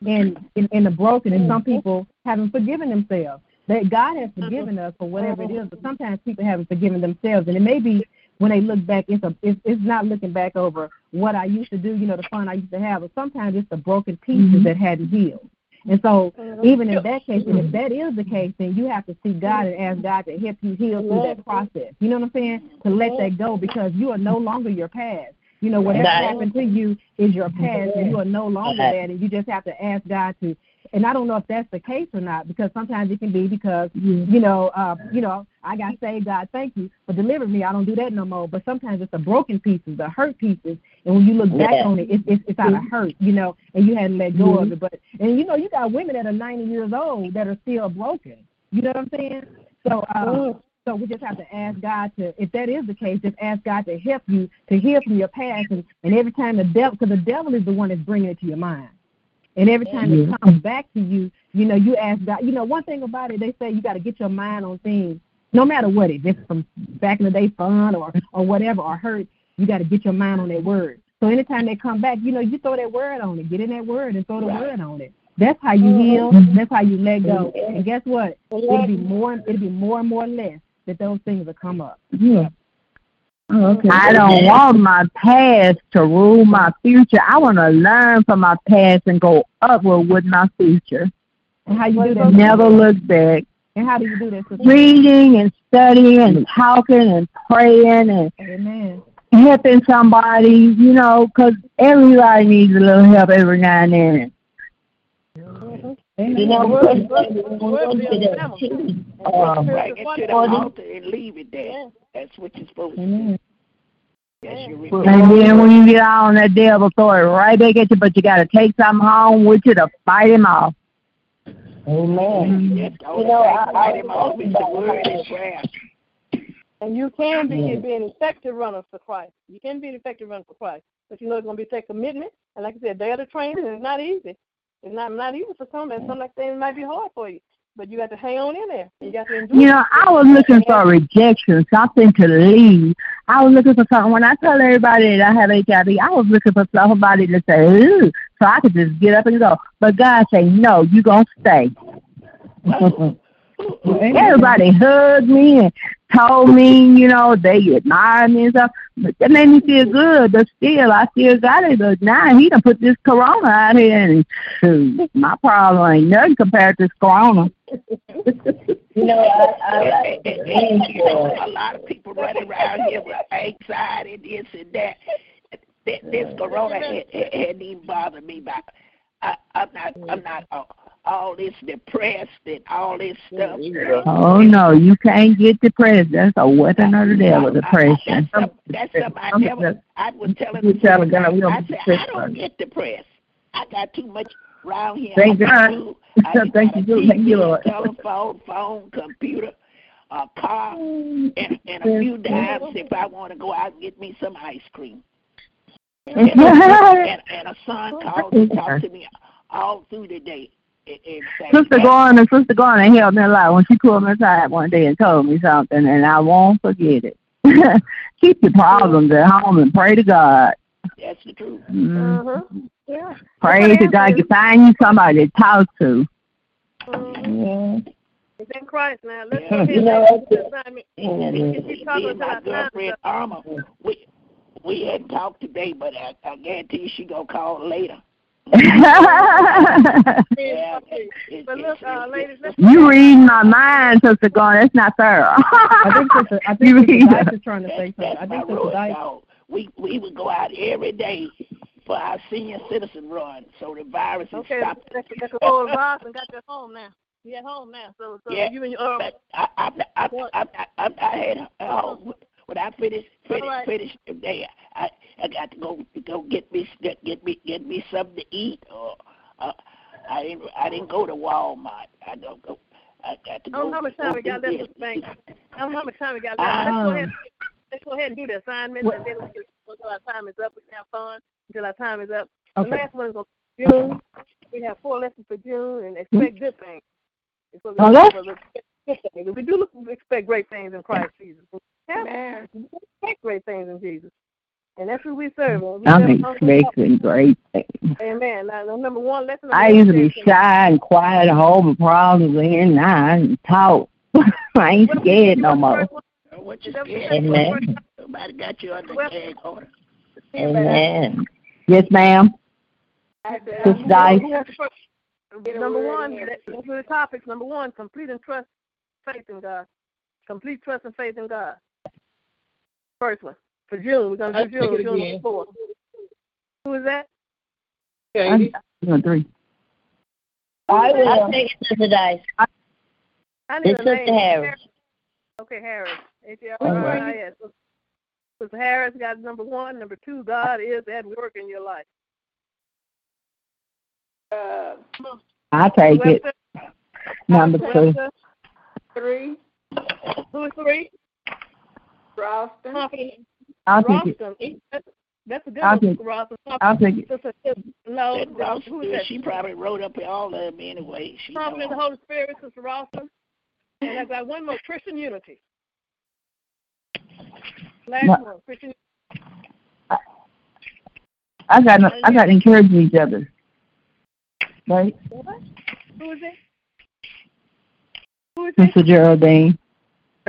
C: And in, in the broken, and some mm-hmm. people haven't forgiven themselves. That God has mm-hmm. forgiven us for whatever it mm-hmm. is, but sometimes people haven't forgiven themselves. And it may be when they look back, it's a it's, it's not looking back over what I used to do, you know, the fun I used to have, but sometimes it's the broken pieces that hadn't healed. And so, even in that case, and if that is the case, then you have to see God and ask God to help you heal through that process. You know what I'm saying? To let that go because you are no longer your past. You know, whatever
G: Right.
C: happened to you is your past, and you are no longer that, and you just have to ask God to. And I don't know if that's the case or not, because sometimes it can be because you know, uh, you know, I got saved. God, thank you for delivering me. I don't do that no more. But sometimes it's the broken pieces, the hurt pieces, and when you look back
G: Yeah.
C: on it, it's it's, it's out of hurt, you know, and you hadn't let go of it. But and you know, you got women that are 90 years old that are still broken. You know what I'm saying? So. Uh, so we just have to ask God to, if that is the case, just ask God to help you to heal from your past. And, and every time the devil, because the devil is the one that's bringing it to your mind. And every time it comes back to you, you know, you ask God. You know, one thing about it, they say you got to get your mind on things, no matter what it is, from back in the day, fun or or whatever, or hurt. You got to get your mind on that word. So anytime they come back, you know, you throw that word on it. Get in that word and throw the word on it. That's how you mm-hmm. heal. That's how you let go. And guess what? It'll be more. It'll be more and more less that those things will come up.
H: Yeah. Oh, okay. I don't want my past to rule my future. I want to learn from my past and go upward with my future.
C: And how you do that?
H: Never look back.
C: And how do you do that? sister?
H: Reading and studying and talking and praying and
C: Amen.
H: helping somebody, you know, 'cause everybody needs a little help every now and then.
G: You know,
D: Word-
G: when we
D: word
G: go to the
D: Um, Bring it to the altar and leave it there. That's what you're supposed to do.
H: And then when you get out on that devil, throw it right back at you, but you got to take something home with you to fight him off.
I: Amen. You know, I-
D: fight
I: I
D: him off
I: talking
D: the word
I: how-
D: and prayer.
B: And you can be
I: Yeah.
B: be an effective runner for Christ. You can be an effective runner for Christ. But you know it's gonna be take commitment. And like I said, day of the training is not easy. It's not not easy for some and some like that might be hard for you. But you got to hang on in there. You got to endure.
H: You know, I was looking for rejection, something to leave. I was looking for something. When I tell everybody that I have HIV, I was looking for somebody to say, ooh, so I could just get up and go. But God say, no, you going to stay. Everybody hugged me and told me, you know, they admired me and stuff. But that made me feel good. But still, I still got it. But now he done put this corona out here, and shoot, my problem ain't nothing compared to this corona.
G: you know, I, I
D: you know, a lot of people running around here with anxiety, this and that. This, this corona had, had, hadn't even bothered me. By, I, I'm not. I'm not uh, all this depressed and all this stuff.
H: Oh no, you can't get depressed. That's a weapon of the devil, depression.
D: That's, that's something I never. I was telling.
H: You tell God
D: I said I don't get depressed. I got too much around here.
H: Thank God.
D: do. I can
H: Thank you,
D: a
H: thank you, Lord.
D: Telephone, phone, computer, a car, and, and a few dimes if I want to go out and get me some ice cream. And, and, and a son called and talked to me all through the day. And, and say,
H: Sister Garner, Sister Garner helped me a lot when she pulled me aside one day and told me something, and I won't forget it. Keep your problems at home and pray to God.
D: That's the truth.
H: Mm.
B: Uh-huh. Yeah.
H: Pray to God to find you somebody to talk to.
B: Mhm. It's in Christ now. Let's
H: Yeah. You know,
B: and
H: that's
B: assignment.
D: Me
B: If you talk
D: and my
B: about time,
D: girlfriend Irma, we we hadn't talked today, but I, I guarantee you she gonna call later. Yeah, it, it,
B: but look, uh, ladies,
H: You reading my mind, Sister Garner. That's not fair.
C: I think Sister, I think Sister Dice is trying to say something. I think Sister
D: road
C: Dice.
D: dog. We we would go out every day for our senior citizen run, so the virus is
B: Okay,
D: stopped.
B: that's, that's the old boss and got you home now. You at home now, so so
D: Yeah,
B: you and your uh,
D: but I I I I I, I, I had uh, when I finish finish
B: right.
D: finish today, I I got to go go get me get, get me get me something to eat. Or uh, I didn't I didn't go to Walmart. I don't go. I got to
B: I don't
D: go.
B: know how much time we got left with the. I don't know how much time we got left. Let's go
D: Um,
B: ahead. Let's go ahead and do the assignments, and then we can, until our time is up, we can have fun until our time is up.
C: Okay.
B: The last one is on June. We have four lessons for June, and expect good things. It's what we
H: Oh,
B: look
H: that's-
B: for, good things. We do look, we expect great things in Christ Jesus. Yeah, we expect great things in Jesus, and that's who we serve. we
H: I'm
B: never come
H: expecting great things.
B: Amen. Now, the number one lesson.
H: I used to be shy and quiet and hold my problems in. Now I can talk. I ain't scared no more.
D: What you
B: Is that what you
D: scared?
B: said?
H: Amen.
D: Somebody got you under
B: Well-
D: gag order.
H: Amen. Yes, ma'am. Sister Dice.
B: Number one, that- those are the topics. Number one, complete and trust faith in God. Complete trust and faith in God. First one. For June. We're going to
F: I'll
B: do June. June
F: again.
B: 4. Who is that?
F: Katie.
H: One, three.
G: I will. I'll take it, Sister Dice.
B: I need
G: It's
B: a
G: Sister
B: name.
G: Harris.
B: Okay, Harris. H-A-R-R-I-S. Sister Harris got number one. Number two, God is at work in your life. Uh,
H: I take it.
B: Webster,
H: Number two.
B: Three. Who is three? Ralston.
H: I'll take it.
B: Ralston. That's, that's a good
H: I'll
B: one, Ralston.
H: I'll take it.
B: Sister, no,
D: That Ross,
B: who is that?
D: she probably wrote up all of them anyway. She
B: Prophet of the. Holy Spirit, Sister Ralston. And I got one more, Christian unity. Last
H: No.
B: one, Christian
H: I got no, I got encouraging each other. Right?
B: Who is it? Who is it?
H: Sister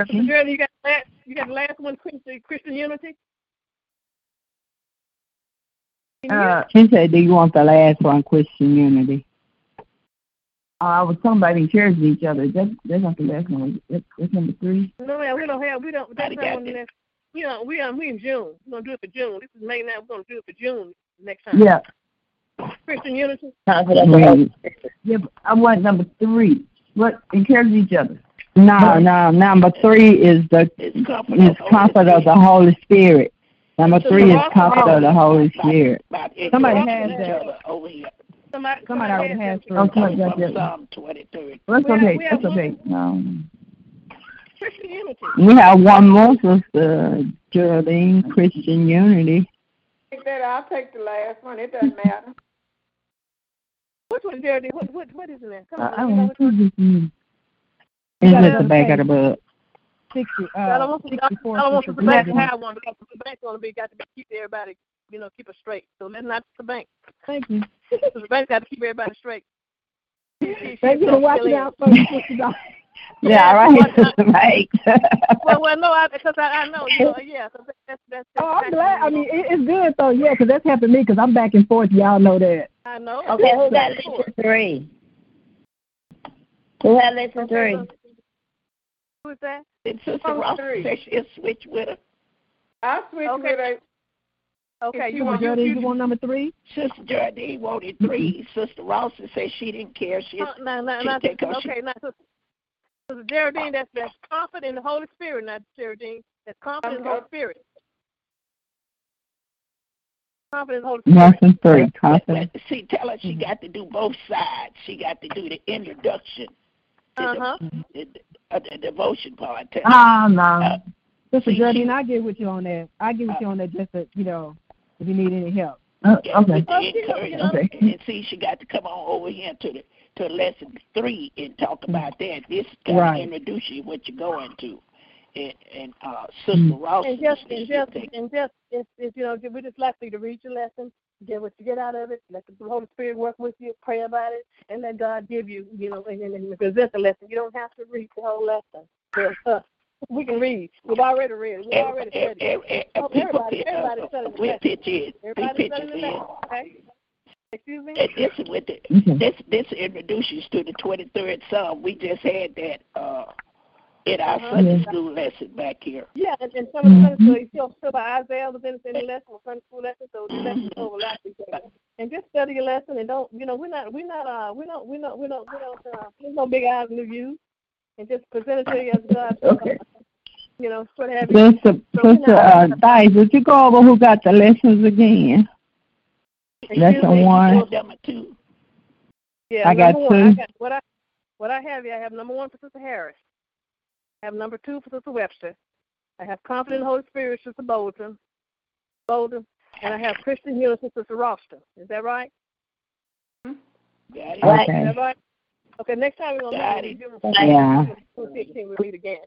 H: Geraldine.
B: Sister Geraldine, you got the last, you got the last one, Christian, Christian unity. Can
H: Uh, she said, "Do you want the last one, Christian unity?" Uh, I was talking about encouraging each other. That, that's not the last one. That's, that's number three.
B: No, man, we don't have. We don't. That's
D: Mighty
B: not
D: got
B: on the
D: it.
B: next. We don't. We um. We in June. We're gonna do it for June. This is May now. We're gonna do it for June next time.
H: Yeah.
B: Christian unity.
H: Wait. Yeah, I want number three. What encourage each other? No, no. Number three is the
D: comfort
H: is
D: of the
H: comfort of the Holy Spirit. Number three is comfort of the Holy Spirit.
C: Somebody has that.
D: Over here.
B: Somebody.
C: Somebody already has three.
H: Oh, somebody
D: Coming
H: that.
D: Psalm 23.
H: That's okay. That's okay. No. We have one more sister, Geraldine, Christian Unity.
K: Take that. I'll take the last one. It doesn't matter.
B: Which one, Geraldine? What what what is it? Come on.
H: I don't know this is. It's the
C: another
H: back of
C: page.
H: the book.
B: I
C: Uh,
B: don't want to. I
C: sixty-four.
B: don't want the bank to have one because the bank's gonna be got to be keep everybody, you know, keep us straight. So let's not the bank.
C: Thank you.
B: the bank got to keep everybody straight. She- she-
C: Thank you for watching out for me, Sister
H: Yeah, right. Sister Mike.
B: Well, well, no, because I, I know, you know, yeah, 'cause that's that's. that's
C: Oh, I'm glad. I mean, it, it's good though. Yeah, 'cause that's happened to me 'cause I'm back and forth. Y'all know that.
B: I know.
G: Okay, who got lesson three? Who had lesson three?
B: Who's that?
D: And Sister
K: Oh,
D: Ross
K: three.
D: said she'll switch with her.
K: I'll switch
B: Okay.
K: with a
B: Okay, you want you,
C: Jardine,
B: you,
C: you want number three?
D: Sister Jardine wanted three. Sister Ralston said she didn't care. She
B: Uh, no, no,
D: she
B: no,
D: take her.
B: okay, now, Sister Sister Geraldine, that's that's confident in the Holy Spirit, not Geraldine. That's confident in the Holy Spirit. Confident in the Holy Spirit.
H: Lesson three, confidence.
D: But see, tell her she got to do both sides. She got to do the introduction to
B: Uh-huh.
D: the, the, uh, the devotion part. Tell her.
H: Oh, no.
D: Uh,
C: Sister
D: See,
C: Jardine,
D: she-
C: I get with you on that. I get with you on that just to, you know, if you need any help.
H: Uh,
D: Yeah,
H: okay.
D: with the encouragement.
H: Okay.
D: And see, she got to come on over here to the to lesson three and talk about that. This kind
C: Right.
D: of introduce you what you're going to. And, and uh, Sister Ross,
B: And just,
D: she-
B: and
D: she'll
B: just, and just, if, if you know, we're just like you to read your lesson, get what you get out of it, let the Holy Spirit work with you, pray about it, and let God give you, you know, and, and, and present the lesson. You don't have to read the whole lesson. But, uh, we can read. We've already read. We've
D: Ev-
B: already
D: ev-
B: studied.
D: ev- ev-
B: Oh,
D: people
B: everybody,
D: uh,
B: everybody's studying the
D: we
B: lesson.
D: pitch in. We
B: Everybody's
D: pitch
B: studying the
D: in.
B: Okay. Excuse me.
D: This is with the
H: Mhm.
D: this this introduces to the twenty third Psalm. We just had that uh in our
B: Uh-huh.
D: Sunday
H: Yeah.
D: school lesson back here.
B: Yeah, and, and some of the Sunday school, you feel so by Isaiah was in the lesson, or Sunday school lesson, so the lessons overlap each other. And just study your lesson, and don't, you know, we're not, we're not, uh, we don't, we don't, we don't, we don't, uh, there's no big eyes, no views, and just present it to you as God.
H: Okay.
B: You know, sort of have you.
H: Sister,
B: So
H: Sister uh, Dice, would you go over who got the lessons again?
D: Excuse
H: Lesson
D: me,
H: one.
D: you Number two.
B: Yeah,
H: I got
B: number one, I
H: two.
B: got what I, what I have here. I have number one for Sister Harris. I have number two for Sister Webster. I have confident in the Holy Spirit, Sister Bolton, Bolton, and I have Christian healing, Sister Ralston. Is that right? Mm-hmm.
D: Got it?
G: Right.
B: Is
H: Okay.
B: that right? Okay, next time we're
D: Got
B: gonna
D: it.
B: meet June
H: Yeah.
B: June fifteenth. We'll meet again.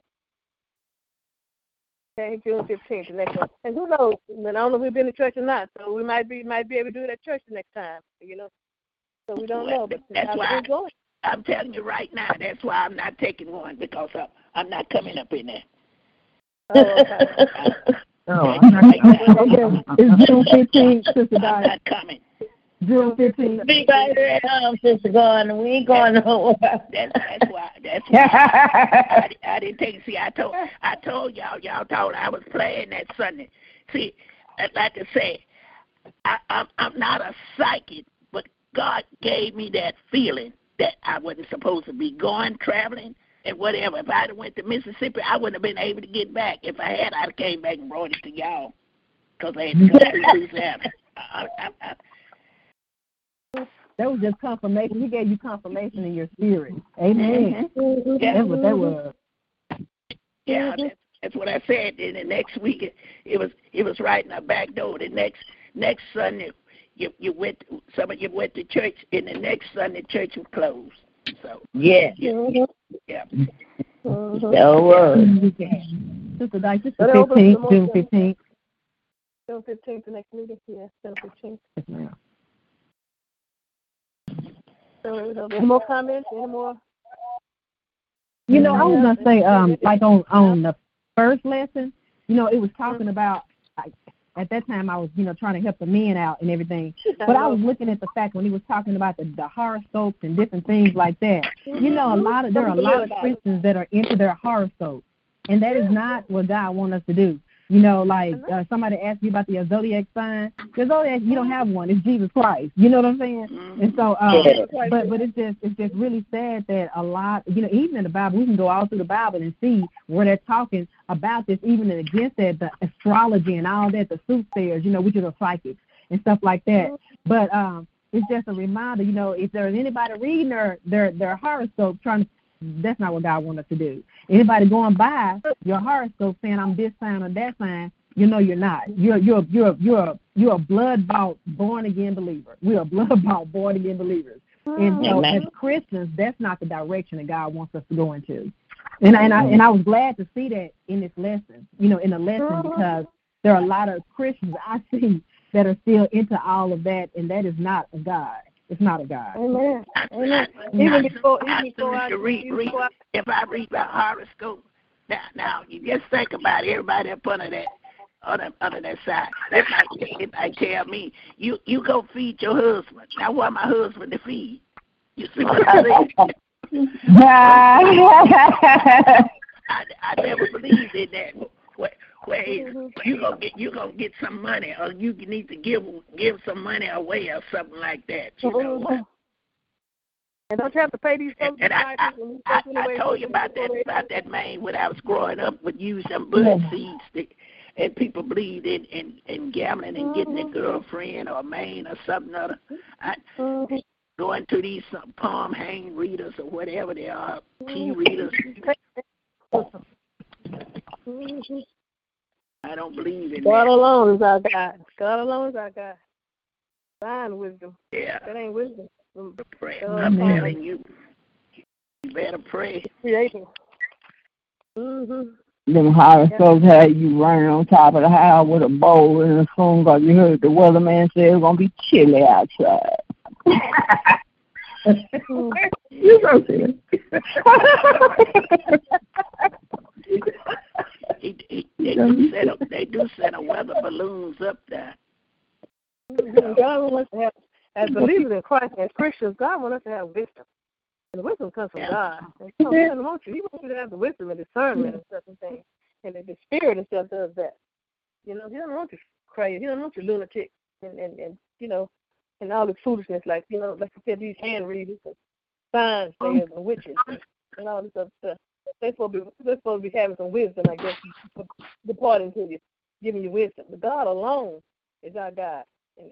B: Okay, June fifteenth, the next one. And who knows? I, mean, I don't know if we've been to church or not, so we might be might be able to do it at church the next time. You know, so we don't know, but
D: That's why-
B: we're going.
D: I'm telling you right now, that's why I'm not taking one because I'm, I'm not coming up in there.
B: Oh, okay.
H: Oh,
D: I'm not, right now.
C: Okay, it's June fifteenth, Sister
D: I'm not coming.
C: June fifteenth.
G: Be right at home, Sister Gordon. We ain't going nowhere.
D: That's that's why that's why I, I didn't take. See, I told I told y'all y'all thought I was playing that Sunday. See, I'd like to say, I, I'm I'm not a psychic, but God gave me that feeling that I wasn't supposed to be going traveling and whatever. If I'd have went to Mississippi, I wouldn't have been able to get back. If I had, I'd have came back and brought it to y'all because I had to go through Louisiana. I, I, I,
C: That was just confirmation. He gave you confirmation in your spirit. Amen. Mm-hmm.
D: Yeah.
C: That's what that was.
D: Yeah, that's, that's what I said. And the next week, it, it was it was right in our back door. The next next Sunday, you you went some of you went to church, and the next Sunday church was closed. So
G: Yeah.
D: yeah, yeah.
B: Mhm.
G: So was.
C: Sister Dice, it's
B: But
C: the
B: it
C: fifteenth, June fifteenth.
B: June fifteenth, the next meeting. Yes, June fifteenth. So, any more comments? Any more?
C: You know, I was gonna say, um, like on on the first lesson, you know, it was talking about. At that time, I was, you know, trying to help the men out and everything. But I was looking at the fact when he was talking about the, the horoscopes and different things like that. You know, a lot of there are a lot of Christians that are into their horoscopes, and that is not what God wants us to do. You know, like uh, somebody asked you about the zodiac sign. The zodiac, you don't have one. It's Jesus Christ. You know what I'm saying? And so, um,
G: Yeah.
C: but but it's just it's just really sad that a lot, you know, even in the Bible, we can go all through the Bible and see where they're talking about this, even against that, the astrology and all that, the soothsayers, you know, which are the psychics and stuff like that. But um, it's just a reminder, you know, if there's anybody reading their their their horoscope, trying to that's not what God wants us to do. Anybody going by your horoscope saying I'm this sign or that sign, you know you're not. You're you're you're you're you're a blood bought born again believer. We're a blood bought born again believers. And so
G: Amen.
C: as Christians, that's not the direction that God wants us to go into. And I, and I and I was glad to see that in this lesson, you know, in the lesson because there are a lot of Christians I see that are still into all of that, and that is not God. It's not a God.
B: Amen. Amen. Even
D: I,
B: before,
D: I
B: even before I,
D: read, read,
B: before I,
D: if I read my horoscope, now, now you just think about everybody up under that, under, under that side. That might, it might tell me, you you go feed your husband. I want my husband to feed. You see what I'm saying? I, I never believed in that. What, ways mm-hmm. you gonna get you gonna get some money, or you need to give give some money away, or something like that. You know. Mm-hmm.
B: And don't you have to pay these folks?
D: And I, I, I, I told you about that about that man when I was growing up would use some bud seeds to, and people believed in, in, in gambling and getting a mm-hmm. girlfriend or a man or something other. I, going to these uh, palm hang readers or whatever they are, tea readers. I don't believe in
B: God
D: that.
B: alone is our God. God alone is our God. Find wisdom.
D: Yeah.
B: That ain't wisdom.
D: Pray.
B: God
D: I'm
B: alone.
D: telling you, you better pray.
B: Creator. Mm-hmm.
C: Them high folks had you running on top of the house with a bowl and a spoon because you heard the weatherman say it's going to be chilly outside. you so silly.
D: He, he, they do set up, they do set a weather balloons up there.
B: God wants us to have, as believers in Christ, as Christians, God wants us to have wisdom. And the wisdom comes from God. And so he doesn't want you. He wants you to have the wisdom and discernment and stuff and things. And the spirit and stuff does that. You know, he doesn't want you crazy. He doesn't want you lunatic and, and, and you know, and all this foolishness like, you know, like you said, these hand readers and sign sayers oh, and witches and all this other stuff. They're supposed to be they're supposed to be having some wisdom, I guess, departing to you, giving you wisdom. But God alone is our God.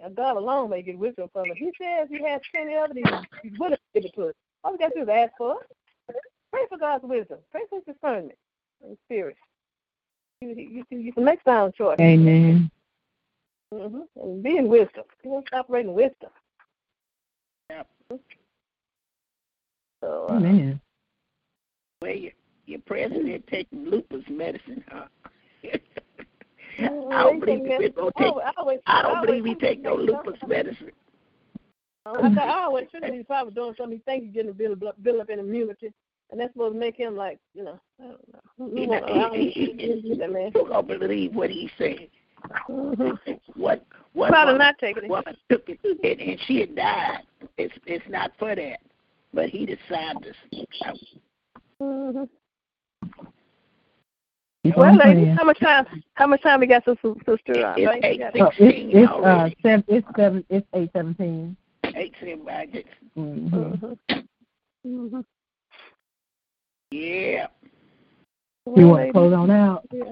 B: And God alone may get wisdom from us. He says he has plenty of it, he's, he's willing to give it to us. All we got to do is ask for it. Pray for God's wisdom. Pray for his discernment and spirit. You, you, you, you can make sound choice.
C: Amen.
B: Mm-hmm. And be in wisdom. You want to operate in wisdom.
D: Yep.
B: So, uh,
C: Amen.
D: Where you, your president taking lupus medicine, huh? I don't believe he take.
B: I always-
D: I
B: I
D: don't believe he take no lupus medicine.
B: I, th- I always think he's probably doing something. He thinks he's getting a build up, build up in immunity, and that's supposed to make him like, you know, I don't know. Who-
D: He,
B: who want- I don't
D: he, he, he,
B: that man.
D: you gonna believe what he said.
B: Mhm.
D: What what
B: Probably
D: woman,
B: not taking it.
D: woman took it and, and she had died. It's it's not for that. But he decided to speak out.
B: Mhm.
C: Keep
B: Well, ladies, how much time? How much time we got, sister? sister uh,
D: It's
B: right?
D: eight
C: Oh, it's
D: sixteen
C: it's uh seven it's seven it's eight seventeen.
D: Eighteen brackets.
C: Mm-hmm.
B: Mhm. Mhm.
D: Yeah,
C: You want to close on out?
B: Yeah.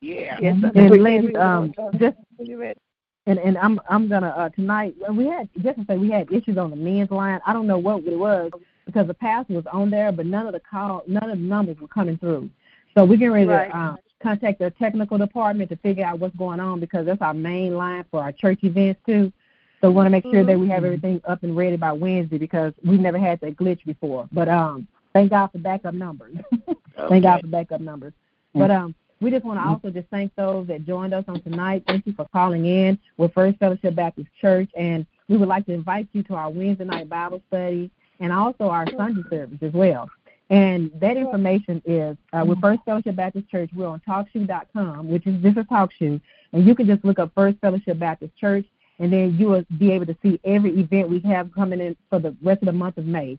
D: yeah.
B: Yes, I think
C: And ladies, um, just
B: You ready?
C: and and I'm I'm gonna uh tonight. We had just to say we had issues on the men's line. I don't know what it was because the pastor was on there, but none of the call, none of the numbers were coming through. So we're getting ready
B: Right.
C: to uh, contact their technical department to figure out what's going on because that's our main line for our church events too. So we want to make sure that we have everything up and ready by Wednesday because we've never had that glitch before. But um, thank God for backup numbers. Thank God for backup numbers. But um, we just want to also just thank those that joined us on tonight. Thank you for calling in. We're First Fellowship Baptist Church, and we would like to invite you to our Wednesday night Bible study and also our Sunday service as well. And that information is uh, with First Fellowship Baptist Church. We're on TalkShoe.com, which is this is TalkShoe, and you can just look up First Fellowship Baptist Church, and then you will be able to see every event we have coming in for the rest of the month of May.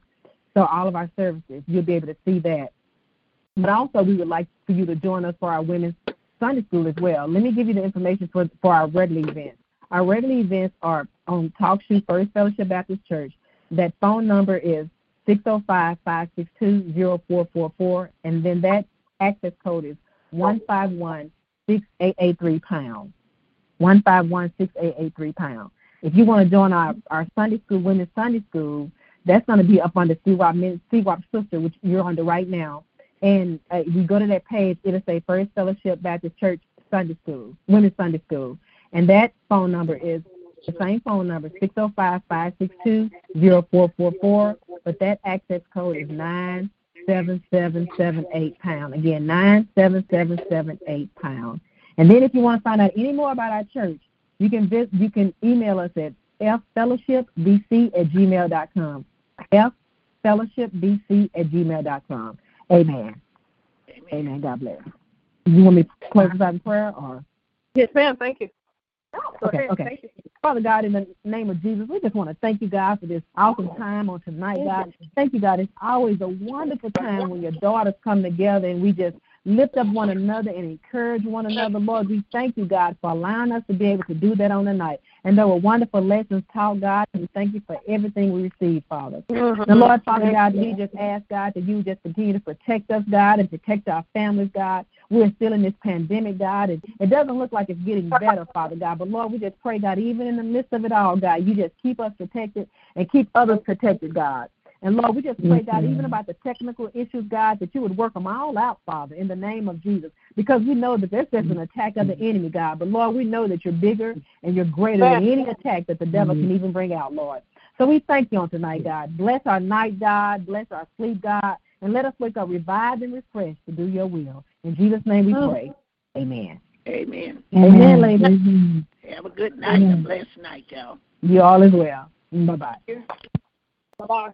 C: So all of our services, you'll be able to see that. But also, we would like for you to join us for our women's Sunday school as well. Let me give you the information for, for our regular events. Our regular events are on TalkShoe First Fellowship Baptist Church. That phone number is 605-562-0444, and then that access code is 151-6883 pound. 151-6883 pound. If you want to join our, our Sunday school, women's Sunday school, that's going to be up under CWAP, Min- CWAP Sister, which you're under right now. And uh, if you go to that page, it'll say First Fellowship Baptist Church Sunday School, Women's Sunday School. And that phone number is the same phone number, 605-562-0444, but that access code is 97778 pound. Again, 97778 pound. And then if you want to find out any more about our church, you can visit, you can email us at fellowshipbc at gmail.com. fellowshipbc at gmail.com. Amen. Amen. God bless. You want me to close this out in prayer or?
B: Yes, ma'am. Thank you. Go
C: Okay,
B: ahead.
C: okay.
B: Thank you.
C: Father God, in the name of Jesus, we just want to thank you, God, for this awesome time on tonight, God. Thank you, God. It's always a wonderful time when your daughters come together and we just lift up one another and encourage one another. Lord, we thank you, God, for allowing us to be able to do that on the night. And there were wonderful lessons taught, God, and we thank you for everything we received, Father.
B: Mhm.
C: And Lord, Father God, we just ask, God, that you just continue to protect us, God, and protect our families, God. We're still in this pandemic, God, and it doesn't look like it's getting better, Father God. But Lord, we just pray, God, even in the midst of it all, God, you just keep us protected and keep others protected, God. And Lord, we just pray, God, even mm-hmm. about the technical issues, God, that you would work them all out, Father, in the name of Jesus. Because we know that there's just an attack of the mm-hmm. enemy, God. But Lord, we know that you're bigger and you're greater than any attack that the devil can mm-hmm. even bring out, Lord. So we thank you on tonight, God. Bless our night, God. Bless our sleep, God. And let us wake up revived and refreshed to do your will. In Jesus' name we pray. Amen.
D: Amen.
C: Amen, ladies.
D: Have a good night, a blessed night, y'all.
C: You all as well. Bye bye.
B: Bye-bye.
H: Bye.